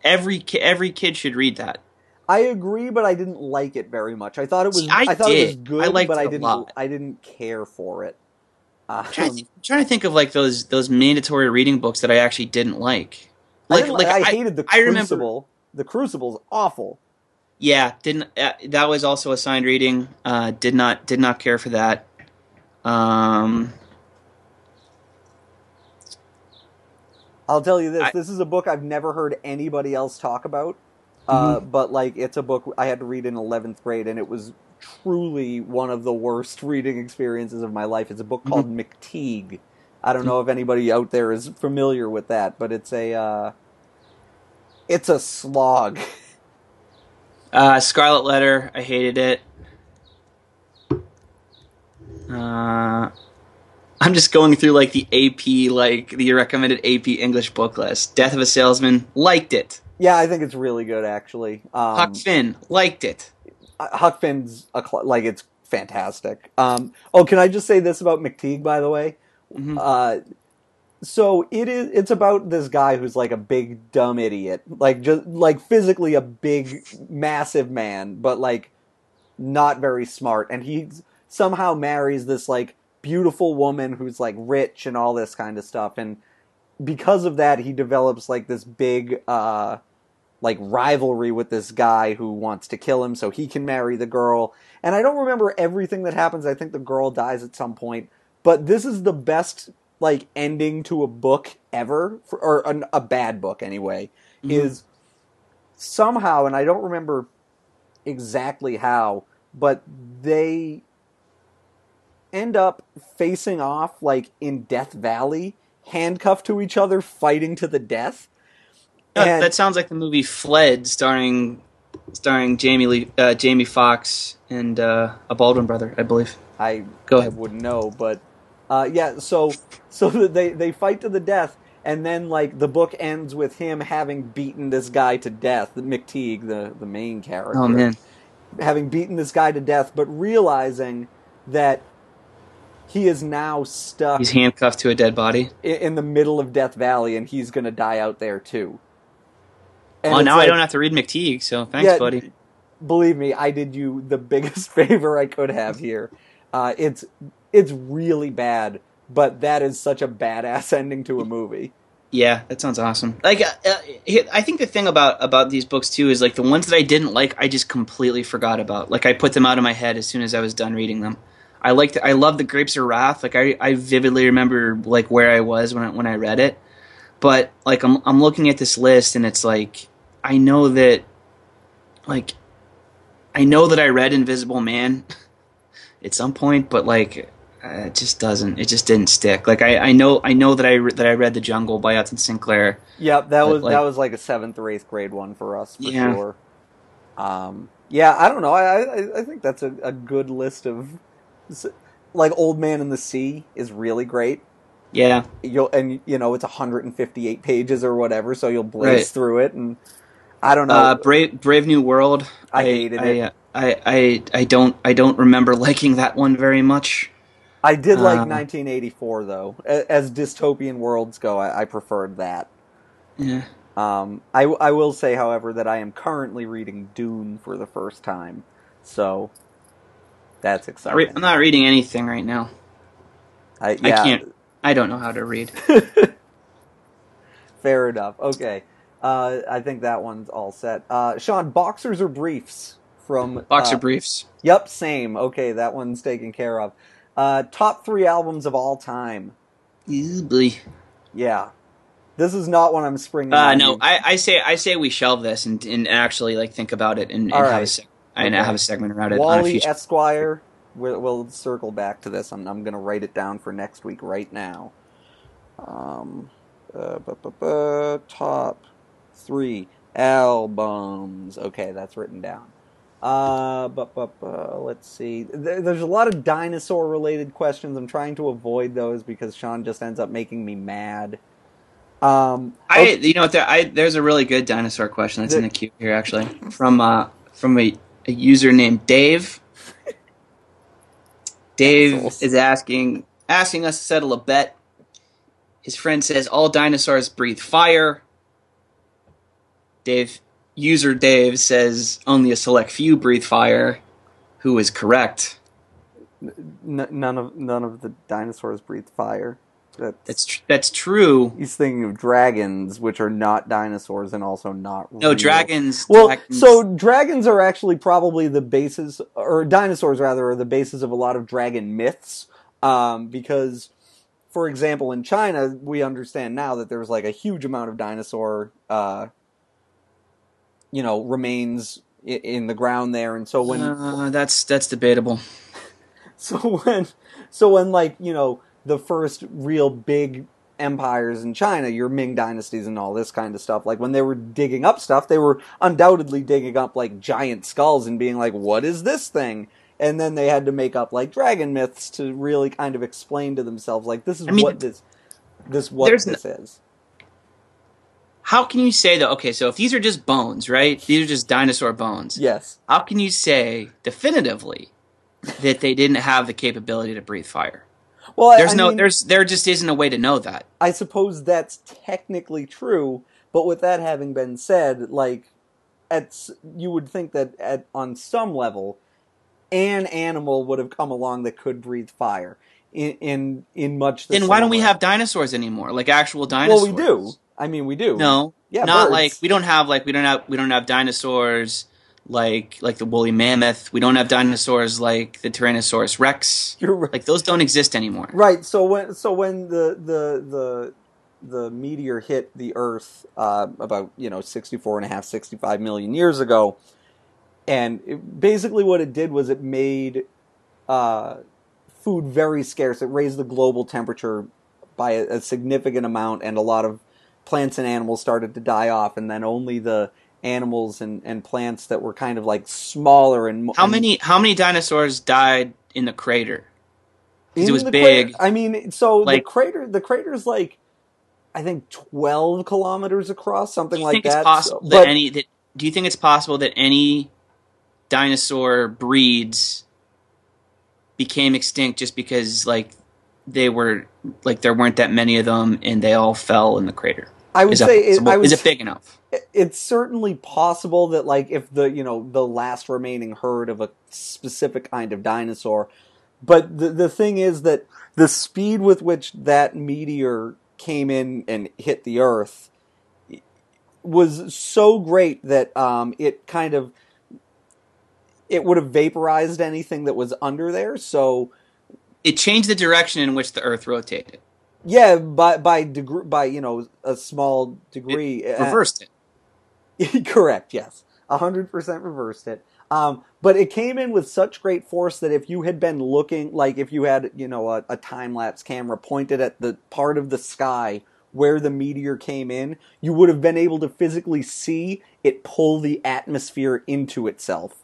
every every kid should read that. I agree, but I didn't like it very much. I thought it was See, I thought it was good, I liked but I didn't lot. I didn't care for it. Um, I'm trying, to think, I'm trying to think of like those those mandatory reading books that I actually didn't like. I, Like didn't- like I I, hated the I remember- Crucible. The Crucible's awful. yeah didn't uh, that was also assigned reading. Uh, did not did not care for that. Um, I'll tell you this: I- this is a book I've never heard anybody else talk about. Uh, Mm-hmm. but like, it's a book I had to read in eleventh grade, and it was truly one of the worst [LAUGHS] reading experiences of my life. It's a book called Mm-hmm. McTeague. I don't know if anybody out there is familiar with that, but it's a uh, it's a slog. [LAUGHS] uh, Scarlet Letter, I hated it. Uh, I'm just going through like the AP, like the recommended AP English book list. Death of a Salesman, liked it. Yeah, I think it's really good actually. Um, Huck Finn, liked it. uh, Huck Finn's a cl- like it's fantastic. Um, oh, can I just say this about McTeague, by the way? Mhm. Uh, so it is. It's about this guy who's like a big dumb idiot, like just like physically a big, massive man, but like not very smart, and he somehow marries this like beautiful woman who's like rich and all this kind of stuff, and because of that, he develops like this big. Uh, like rivalry with this guy who wants to kill him so he can marry the girl. And I don't remember everything that happens. I think the girl dies at some point, but this is the best like ending to a book ever, for, or a, a bad book anyway. Mhm. Is somehow, and I don't remember exactly how, but they end up facing off like in Death Valley, handcuffed to each other, fighting to the death. That, sounds like the movie Fled, starring starring Jamie Lee, uh, Jamie Foxx and uh, a Baldwin brother, I believe. I Go I ahead. wouldn't know, but uh, yeah. So so [LAUGHS] they they fight to the death, and then like the book ends with him having beaten this guy to death, McTeague, the the main character. Oh man, having beaten this guy to death, but realizing that he is now stuck he's handcuffed to a dead body. i- in the middle of Death Valley, and he's going to die out there too. And well, now I don't have to read McTeague, so thanks, Yeah, buddy. Believe me, I did you the [LAUGHS] biggest [LAUGHS] favor I could have here. Uh, it's it's really bad, but that is such a badass [LAUGHS] ending to a movie. Yeah, that sounds awesome. Like, uh, uh, I think the thing about about these books too is like the ones that I didn't like, I just completely forgot about. Like, I put them out of my head as soon as I was done reading them. I liked, I love the Grapes of Wrath. Like, I, I vividly remember like where I was when I, when I read it. But like, I'm I'm looking at this list and it's like I know that, like, I know that I read Invisible Man [LAUGHS] at some point, but like uh, it just doesn't. It just didn't stick. Like I, I know, I know that I re- that I read The Jungle by Upton Sinclair. Yep, that was like- that was like a seventh or eighth grade one for us for Yeah. sure. Um, yeah, I don't know. I I, I think that's a, a good list of like Old Man in the Sea is really great. Yeah, You'll and you know it's 158 pages or whatever, so you'll blaze Right. through it. And I don't know. uh, Brave Brave New World. I hated I, it. I, I I don't I don't remember [LAUGHS] liking that one very much. I did like uh, 1984 though. As dystopian worlds go, I, I preferred that. Yeah. Um, I I will say, however, that I am currently reading Dune for the first time, so that's exciting. I'm not reading anything right now. I, I can't. I don't know how to read. [LAUGHS] Fair enough. Okay. Uh, I think that one's all set. Uh, Sean, boxers or briefs from Boxer uh, briefs. Yep, same. Okay, that one's taken care of. Uh, top three albums of all time. Easily. Yeah, this is not one I'm springing. Uh, no. I, I say I say we shelve this and, and actually like think about it and, and All have right. a seg- and Okay. have a segment around it on a Wally future. Esquire. We'll, we'll circle back to this. I'm, I'm going to write it down for next week right now. Um, uh, bu- bu- bu- top three albums. Okay, that's written down. Uh, but, but, let's see. There's a lot of dinosaur related questions. I'm trying to avoid those because Sean just ends up making me mad. Um, I okay, you know there, I there's a really good dinosaur question that's in The- the queue here actually from uh from a, a user named Dave. [LAUGHS] Dave Assholes. is asking asking us to settle a bet. His friend says all dinosaurs breathe fire. Dave user Dave says only a select few breathe fire. Who is correct? n- none of none of the dinosaurs breathe fire. That's, That's tr- that's true. He's thinking of dragons, which are not dinosaurs and also not No real. dragons. Well, dragons- so dragons are actually probably the basis, or dinosaurs rather, are the basis of a lot of dragon myths. Um, because, for example, in China, we understand now that there's like a huge amount of dinosaur, uh, you know, remains in the ground there, and so when uh, that's that's debatable. [LAUGHS] so when so when like you know the first real big empires in China, your Ming dynasties and all this kind of stuff, like when they were digging up stuff, they were undoubtedly digging up like giant skulls and being like, "What is this thing?" And then they had to make up like dragon myths to really kind of explain to themselves, like, "This is I mean, what this this what this is." How can you say that? Okay, so if these are just bones, right? These are just dinosaur bones. Yes. How can you say definitively that they didn't have the capability to breathe fire? Well, There's I no, mean, there's, there just isn't a way to know that. I suppose that's technically true, but with that having been said, like, at you would think that at on some level, an animal would have come along that could breathe fire in in, in much. The Then why don't we have dinosaurs anymore? Like actual dinosaurs? Well, we do. I mean, we do. No, Yeah, not birds. like we don't have like we don't have we don't have dinosaurs like like the woolly mammoth. We don't have dinosaurs like the Tyrannosaurus Rex. [LAUGHS] You're right. Like those don't exist anymore. Right. So when so when the the the the meteor hit the Earth uh, about you know 64 and a half 65 million years ago, and it, basically what it did was it made uh, food very scarce. It raised the global temperature by a, a significant amount, and a lot of plants and animals started to die off, and then only the animals and, and plants that were kind of like smaller and How many how many dinosaurs died in the crater? 'Cause it was big. crater- I mean, so the Like- crater, the crater's like, I think twelve kilometers across, something like that. possible So- that any that do you think it's possible that any dinosaur breeds became extinct just because like they were like there weren't that many of them and they all fell in the crater? I would Is say, it. I would, is it big enough? it's certainly possible that, like, if the you know the last remaining herd of a specific kind of dinosaur, but the the thing is that the speed with which that meteor came in and hit the Earth was so great that um, it kind of it would have vaporized anything that was under there. So It changed the direction in which the Earth rotated. Yeah, by by degree by you know a small degree, uh, Reversed it. [LAUGHS] correct. Yes, hundred percent reversed it. Um, but it came in with such great force that if you had been looking, like if you had you know a, a time lapse camera pointed at the part of the sky where the meteor came in, you would have been able to physically see it pull the atmosphere into itself.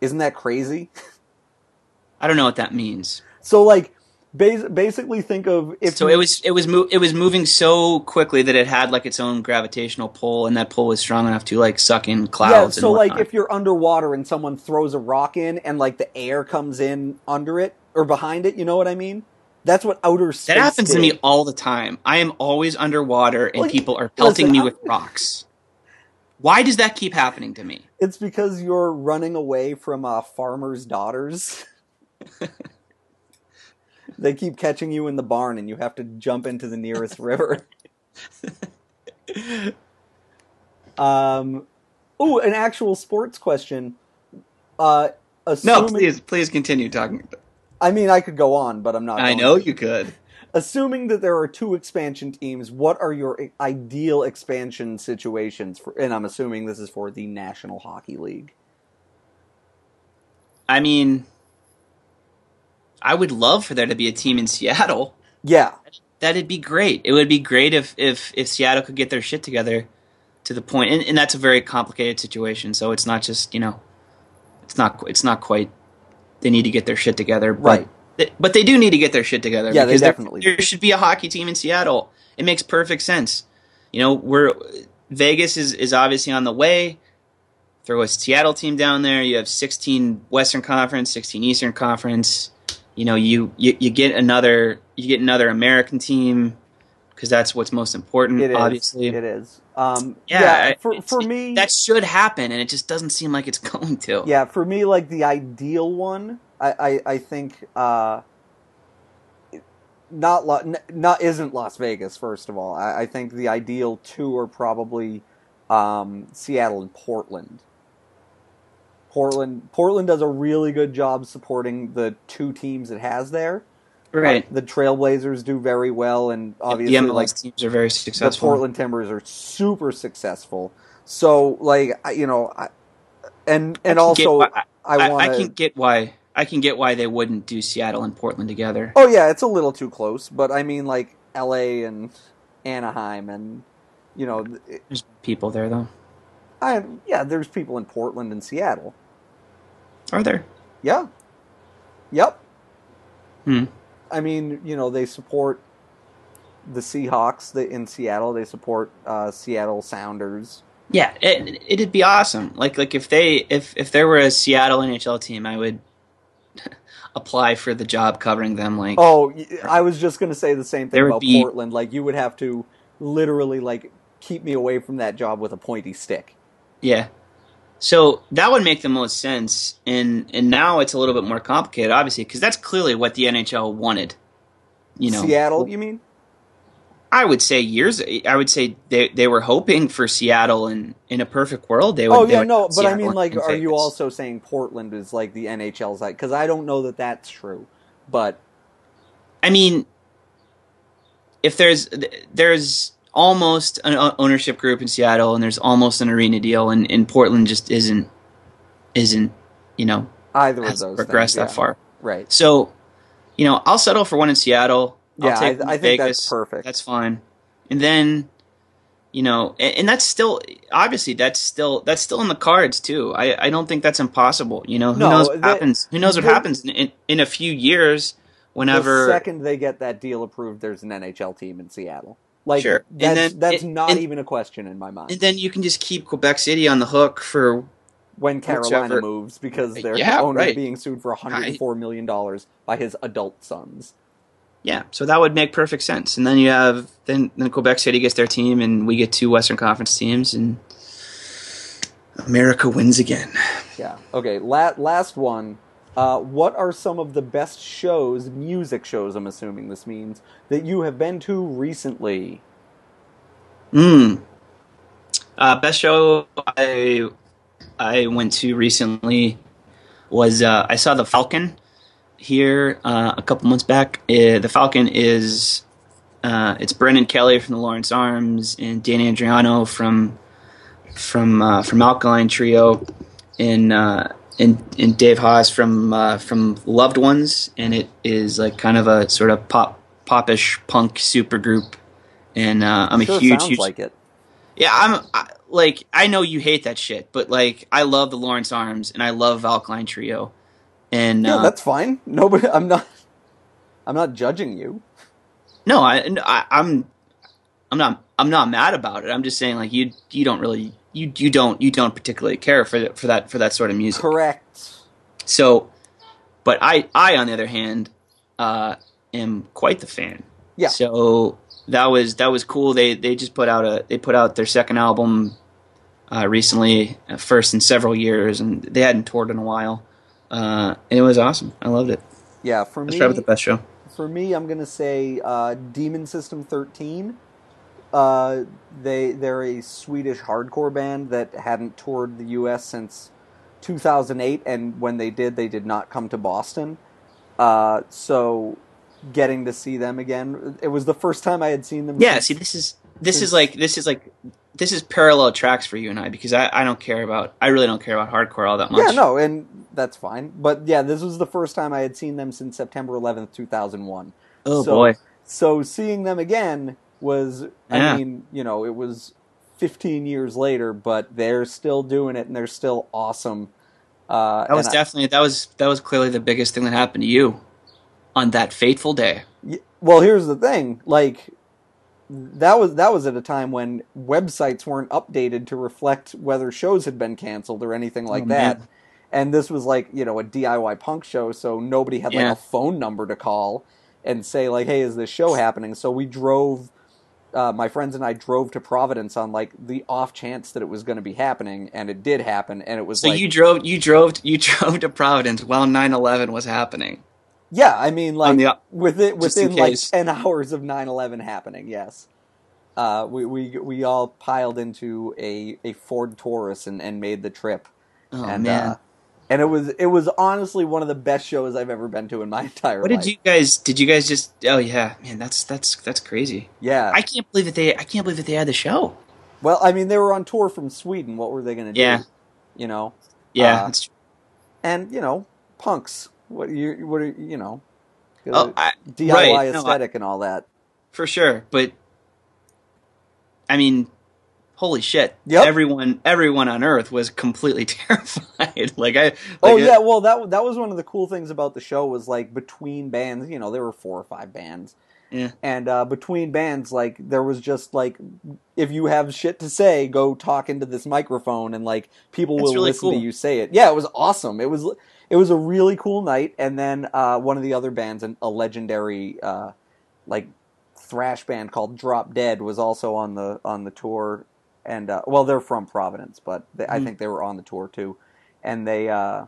Isn't that crazy? [LAUGHS] I don't know what that means. So like, bas- basically think of if so you- it was it was mo- it was moving so quickly that it had like its own gravitational pull, and that pull was strong enough to like suck in clouds. Yeah, so like if you're underwater and someone throws a rock in and like the air comes in under it or behind it, you know what I mean? That's what outer space that happens to me all the time. I am always underwater, and Well, people are pelting listen, me with rocks. Why does that keep happening to me? It's because you're running away from uh, farmers' daughters. [LAUGHS] they keep catching you in the barn and you have to jump into the nearest river. um, ooh, an actual sports question. Uh, No, please, please continue talking. I mean, I could go on, but I'm not. I know to. you could. assuming that there are two expansion teams, what are your ideal expansion situations for? And I'm assuming this is for the National Hockey League. I mean, I would love for there to be a team in Seattle. Yeah, That'd be great. It would be great if if if Seattle could get their shit together to the point, and, and that's a very complicated situation. So it's not just you know, it's not it's not quite. They need to get their shit together, but Right. they- but they do need to get their shit together. Yeah, they because there- definitely There, should be a hockey team in Seattle. It makes perfect sense. You know, we're Vegas is is obviously on the way. Throw a Seattle team down there. You have 16 Western Conference, 16 Eastern Conference. You know, you you, you get another you get another American team because that's what's most important. it is. Obviously, it is. Um, yeah. yeah, for for me, that should happen, and it just doesn't seem like it's [LAUGHS] going to. yeah, for me, like the ideal one, I I, I think uh, not Lo- not isn't Las Vegas. First of all, I, I think the ideal two are probably um, Seattle and Portland. Portland Portland does a really good job supporting the two teams it has there. Uh, right. The Trailblazers do very well, and obviously, the MLS like teams are very successful. the. Portland Timbers are super successful. So, like, I- you know, I, and and can also, why- I, I, want I can get why I can get why they wouldn't do Seattle and Portland together. Oh yeah, it's a little too close, but I mean, like L.A. and Anaheim, and you know, it- There's people there though. I yeah, there's people in Portland and Seattle. Are there? Yeah. Yep. Hmm. I mean, you know, they support the Seahawks the, in Seattle. They support uh, Seattle Sounders. Yeah, it, it'd be awesome. Like like if they if if there were a Seattle NHL team, I would [LAUGHS] apply for the job covering them. Like Oh, I was just going to say the same thing about be- Portland. Like, you would have to literally like keep me away from that job with a pointy stick. Yeah. So that would make the most sense, and and now it's a little bit more complicated, obviously, because that's clearly what the NHL wanted. You know, Seattle, you mean? I would say years. I would say they they were hoping for Seattle, and in a perfect world, they would. Oh yeah, would no, but I mean, like, are you also saying Portland is like the NHL's like? Because I don't know that that's true, but I mean, if there's there's almost an ownership group in Seattle, and there's almost an arena deal, and, and Portland just isn't isn't you know either of those progressed things, that yeah. far. right? So, you know, I'll settle for one in Seattle. I'll Yeah, take I- I in think that's perfect. That's fine. And then, you know, and, and that's still obviously that's still that's still in the cards too. I, I don't think that's impossible. You know, who No, knows what the- happens? Who knows what the- happens in, in in a few years? Whenever the second they get that deal approved, there's an NHL team in Seattle. Like Sure. And that's then- that's and- not and- even a question in my mind. and then you can just keep Quebec City on the hook for when Carolina whichever- moves because their Yeah, owner right. being sued for 104 million dollars by his adult sons. yeah. So that would make perfect sense. And then you have then then Quebec City gets their team, and we get two Western Conference teams, and America wins again. Yeah. Okay. La- last one. Uh, what are some of the best shows, music shows? I'm assuming this means that you have been to recently. Mm. Uh, best show I I went to recently was uh, I saw the Falcon here uh, a couple months back. Uh, the Falcon is uh, it's Brendan Kelly from the Lawrence Arms and Dan Andriano from from from Alkaline Trio and and and Dave Hause from uh, from Loved Ones, and it is like kind of a sort of pop popish punk super group. And uh, I'm sure a huge, huge like it. yeah, I'm I, like I know you hate that shit, but like I love the Lawrence Arms and I love Alkaline Trio, and Yeah, uh, that's fine. Nobody. I'm not. I'm not judging you. no, I, I I'm I'm not I'm not mad about it. I'm just saying like you you don't really you you don't you don't particularly care for that for that for that sort of music. Correct. So, but I I on the other hand uh, am quite the fan. Yeah. So that was that was cool. They they just put out a they put out their second album uh, recently, uh, first in several years, and they hadn't toured in a while. Uh, and it was awesome. I loved it. Yeah. For Let's me, with the best show. for me, I'm gonna say uh, Demon System 13. Uh, they they're a Swedish hardcore band that hadn't toured the U.S. since 2008, and when they did, they did not come to Boston. Uh, so getting to see them again, it was the first time I had seen them. Yeah. since- See, this is this since- is like this is like this is parallel tracks for you and I because I, I don't care about I really don't care about hardcore all that much. yeah, no, and that's fine. But yeah, this was the first time I had seen them since September 11th, 2001. Oh So- boy. So seeing them again was, Yeah. I mean, you know, it was 15 years later, but they're still doing it and they're still awesome. Uh, That was and I- definitely that was that was clearly the biggest thing that happened to you on that fateful day. Well, here's the thing, like that was that was at a time when websites weren't updated to reflect whether shows had been canceled or anything like Oh, that. man. And this was like, you know, a DIY punk show, so nobody had like a phone number to call and say like, "Hey, is this show happening?" So we drove uh, my friends and I drove to Providence on like the off chance that it was going to be happening, and it did happen, and it was So like, you drove you drove you [LAUGHS] drove to Providence while 9/11 was happening. yeah, I mean, like the- within within like ten [LAUGHS] hours of 9-11 happening, yes. Uh, we, we we all piled into a, a Ford Taurus and, and made the trip, Oh and man. uh, and it was it was honestly one of the best shows I've ever been to in my [LAUGHS] entire life. what life. did you guys did you guys just Oh yeah, man, that's that's that's crazy. Yeah. I can't believe that they I can't believe that they had the show. well, I mean, they were on tour from Sweden. What were they going to do? Yeah. You know, Yeah, Uh, that's true. and you know, punks. What you what are you know, Oh, I, DIY right. No, I- aesthetic and all that. for sure, but I mean Holy shit! Yep. Everyone, everyone on Earth was completely [LAUGHS] terrified. [LAUGHS] like I, like oh it- yeah, well that that was one of the cool things about the show was like between bands, you know, there were four or five bands, yeah. and uh, between bands, like there was just like if you have shit to say, go talk into this microphone, and like people will really listen to you say it. Yeah, it was awesome. It was it was a really cool night, and then uh, one of the other bands, a legendary uh, like thrash band called Drop Dead, was also on the on the tour, and uh, well, they're from Providence, but they, I Mhm. think they were on the tour too, and they uh,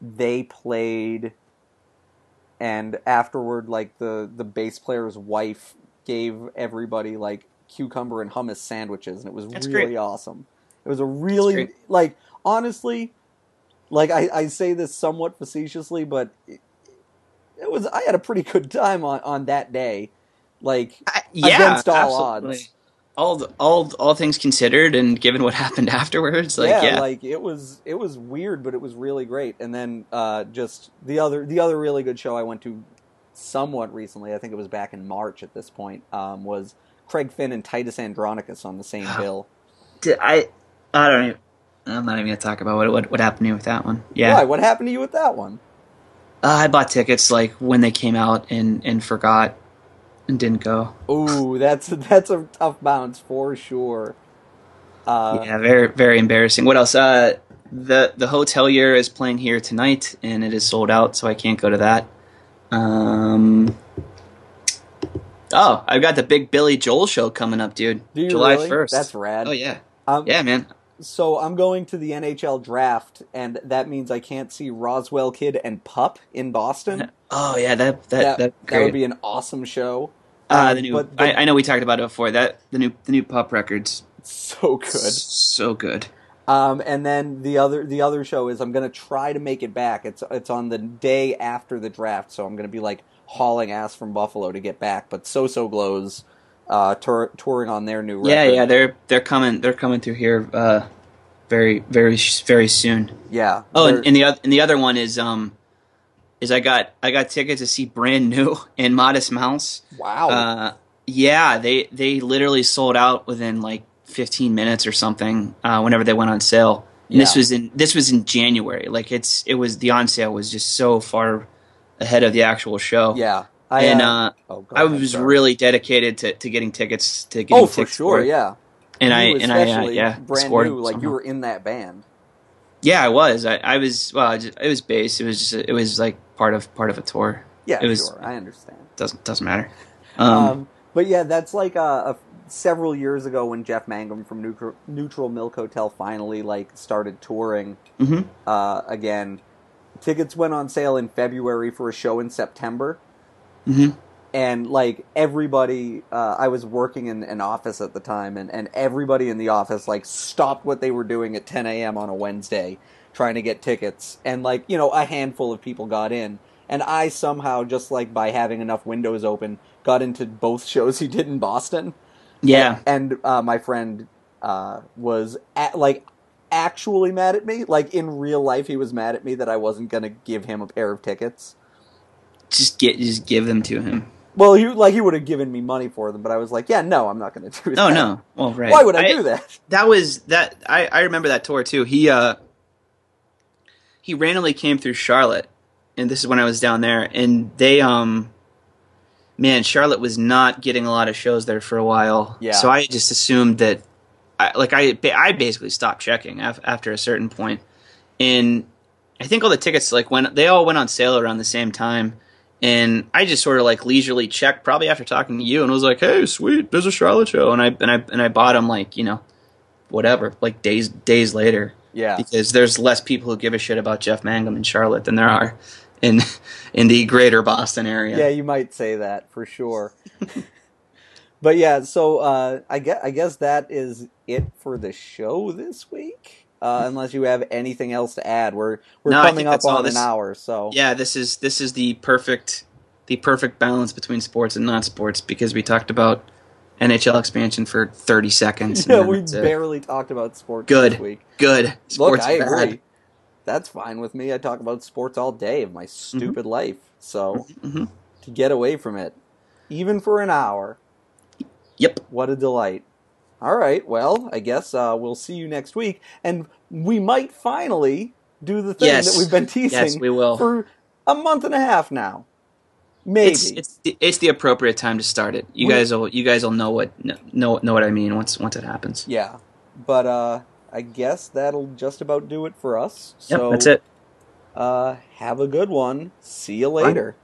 they played, and afterward, like the the bass player's wife gave everybody like cucumber and hummus sandwiches, and it was That's really great. awesome. It was a really like honestly, like I, I say this somewhat facetiously, but it, it was I had a pretty good time on on that day. Like I, yeah, Against all absolutely. odds. All all all things considered, and given what [LAUGHS] happened afterwards, like yeah, yeah, like it was it was weird, but it was really great. And then uh, just the other the other really good show I went to somewhat recently, I think it was back in March at this point, um, was Craig Finn and Titus Andronicus on the same [GASPS] bill. Did I I don't even. I'm not even gonna talk about what what, what happened to you with that one. Yeah, Why? What happened to you with that one? Uh, I bought tickets like when they came out and and forgot and didn't go. Ooh, that's that's a tough bounce for sure. Uh, yeah, very very embarrassing. What else? Uh, the the hotelier is playing here tonight, and it is sold out, so I can't go to that. Um. Oh, I've got the big Billy Joel show coming up, dude. July really? first. That's rad. Oh yeah, Um, yeah, man. So I'm going to the NHL draft, and that means I can't see Rozwell Kid and Pup in Boston. [LAUGHS] Oh yeah, that that that, that, that would be an awesome show. Uh, Um, the new. but the- I, I know we talked about it before. That the new the new pup records. so good. So good. Um, and then the other the other show is I'm gonna try to make it back. It's it's on the day after the draft, so I'm gonna be like hauling ass from Buffalo to get back. But So So Glos, uh, tour, touring on their new record. Yeah, yeah, they're they're coming they're coming through here uh, very very very soon. yeah. Oh, and, and the oth- and the other one is um is I got I got tickets to see brand new [LAUGHS] and Modest Mouse. wow. Uh, yeah, they they literally sold out within like 15 minutes or something. Uh, whenever they went on sale. And This was in this was in January. Like it's it was the on sale was just so far ahead of the actual show. yeah. I, and uh, uh, oh, go I was sorry. really dedicated to, to getting tickets to getting Oh, for tickets sure. it. Yeah. and I You and I uh, yeah brand scored new, like you were in that band. Yeah, I was. I, I was. Well, I just, it was bass. It was just. It was like part of part of a tour. Yeah, It was- sure. I understand. Doesn't doesn't matter. [LAUGHS] Um, Um, but yeah, that's like uh, a, several years ago when Jeff Mangum from Neutral, Neutral Milk Hotel finally like started touring mhm. uh, again. Tickets went on sale in February for a show in September, Mhm. and like everybody, uh, I was working in an office at the time, and, and everybody in the office like stopped what they were doing at 10 a.m. on a Wednesday trying to get tickets, and like you know a handful of people got in, and I somehow just like by having enough windows open got into both [LAUGHS] shows he did in Boston. Yeah. and uh, my friend uh, was at, like actually mad at me. Like in real life, he was mad at me that I wasn't gonna give him a pair of tickets. Just get. Just give them to him. Well, he like he would have given me money for them, but I was like, yeah, no, I'm not gonna do that. No, no. Well, right. Why would I, do that? That was that. I I remember that tour too. He uh. He randomly came through Charlotte, and this is when I was down there, and they um. Man, Charlotte was not getting a lot of shows there for a while. Yeah. So I just assumed that, I, like I I basically stopped checking af- after a certain point, and I think all the tickets like when they all went on sale around the same time, and I just sort of like leisurely checked probably after talking to you and was like, hey, sweet, there's a Charlotte show, and I and I and I bought them like you know, whatever, like days days later Yeah, because there's less people who give a shit about Jeff Mangum in Charlotte than there are in [LAUGHS] in the greater Boston area. yeah, you might say that for sure. [LAUGHS] but yeah, so uh, I guess I guess that is it for the show this week. Uh, unless you have anything else to add, we're we're No, coming up on this- an hour, so Yeah, this is this is the perfect the perfect balance between sports and non sports because we talked about NHL expansion for 30 seconds. Yeah, we that's it. barely talked about sports Good. this week. Good. Look, I bad. agree. That's fine with me. I talk about sports all day of my stupid life. So Mhm. to get away from it, even for an hour, Yep. what a delight. All right, well, I guess uh, we'll see you next week, and we might finally do the thing Yes. that we've been teasing Yes, we will. for a month and a half now. Maybe. It's it's the, it's the appropriate time to start it. You We- guys will you guys will know what know know what I mean once once it happens. yeah, but uh, I guess that'll just about do it for us. Yep, so that's it. Uh, have a good one. See you later.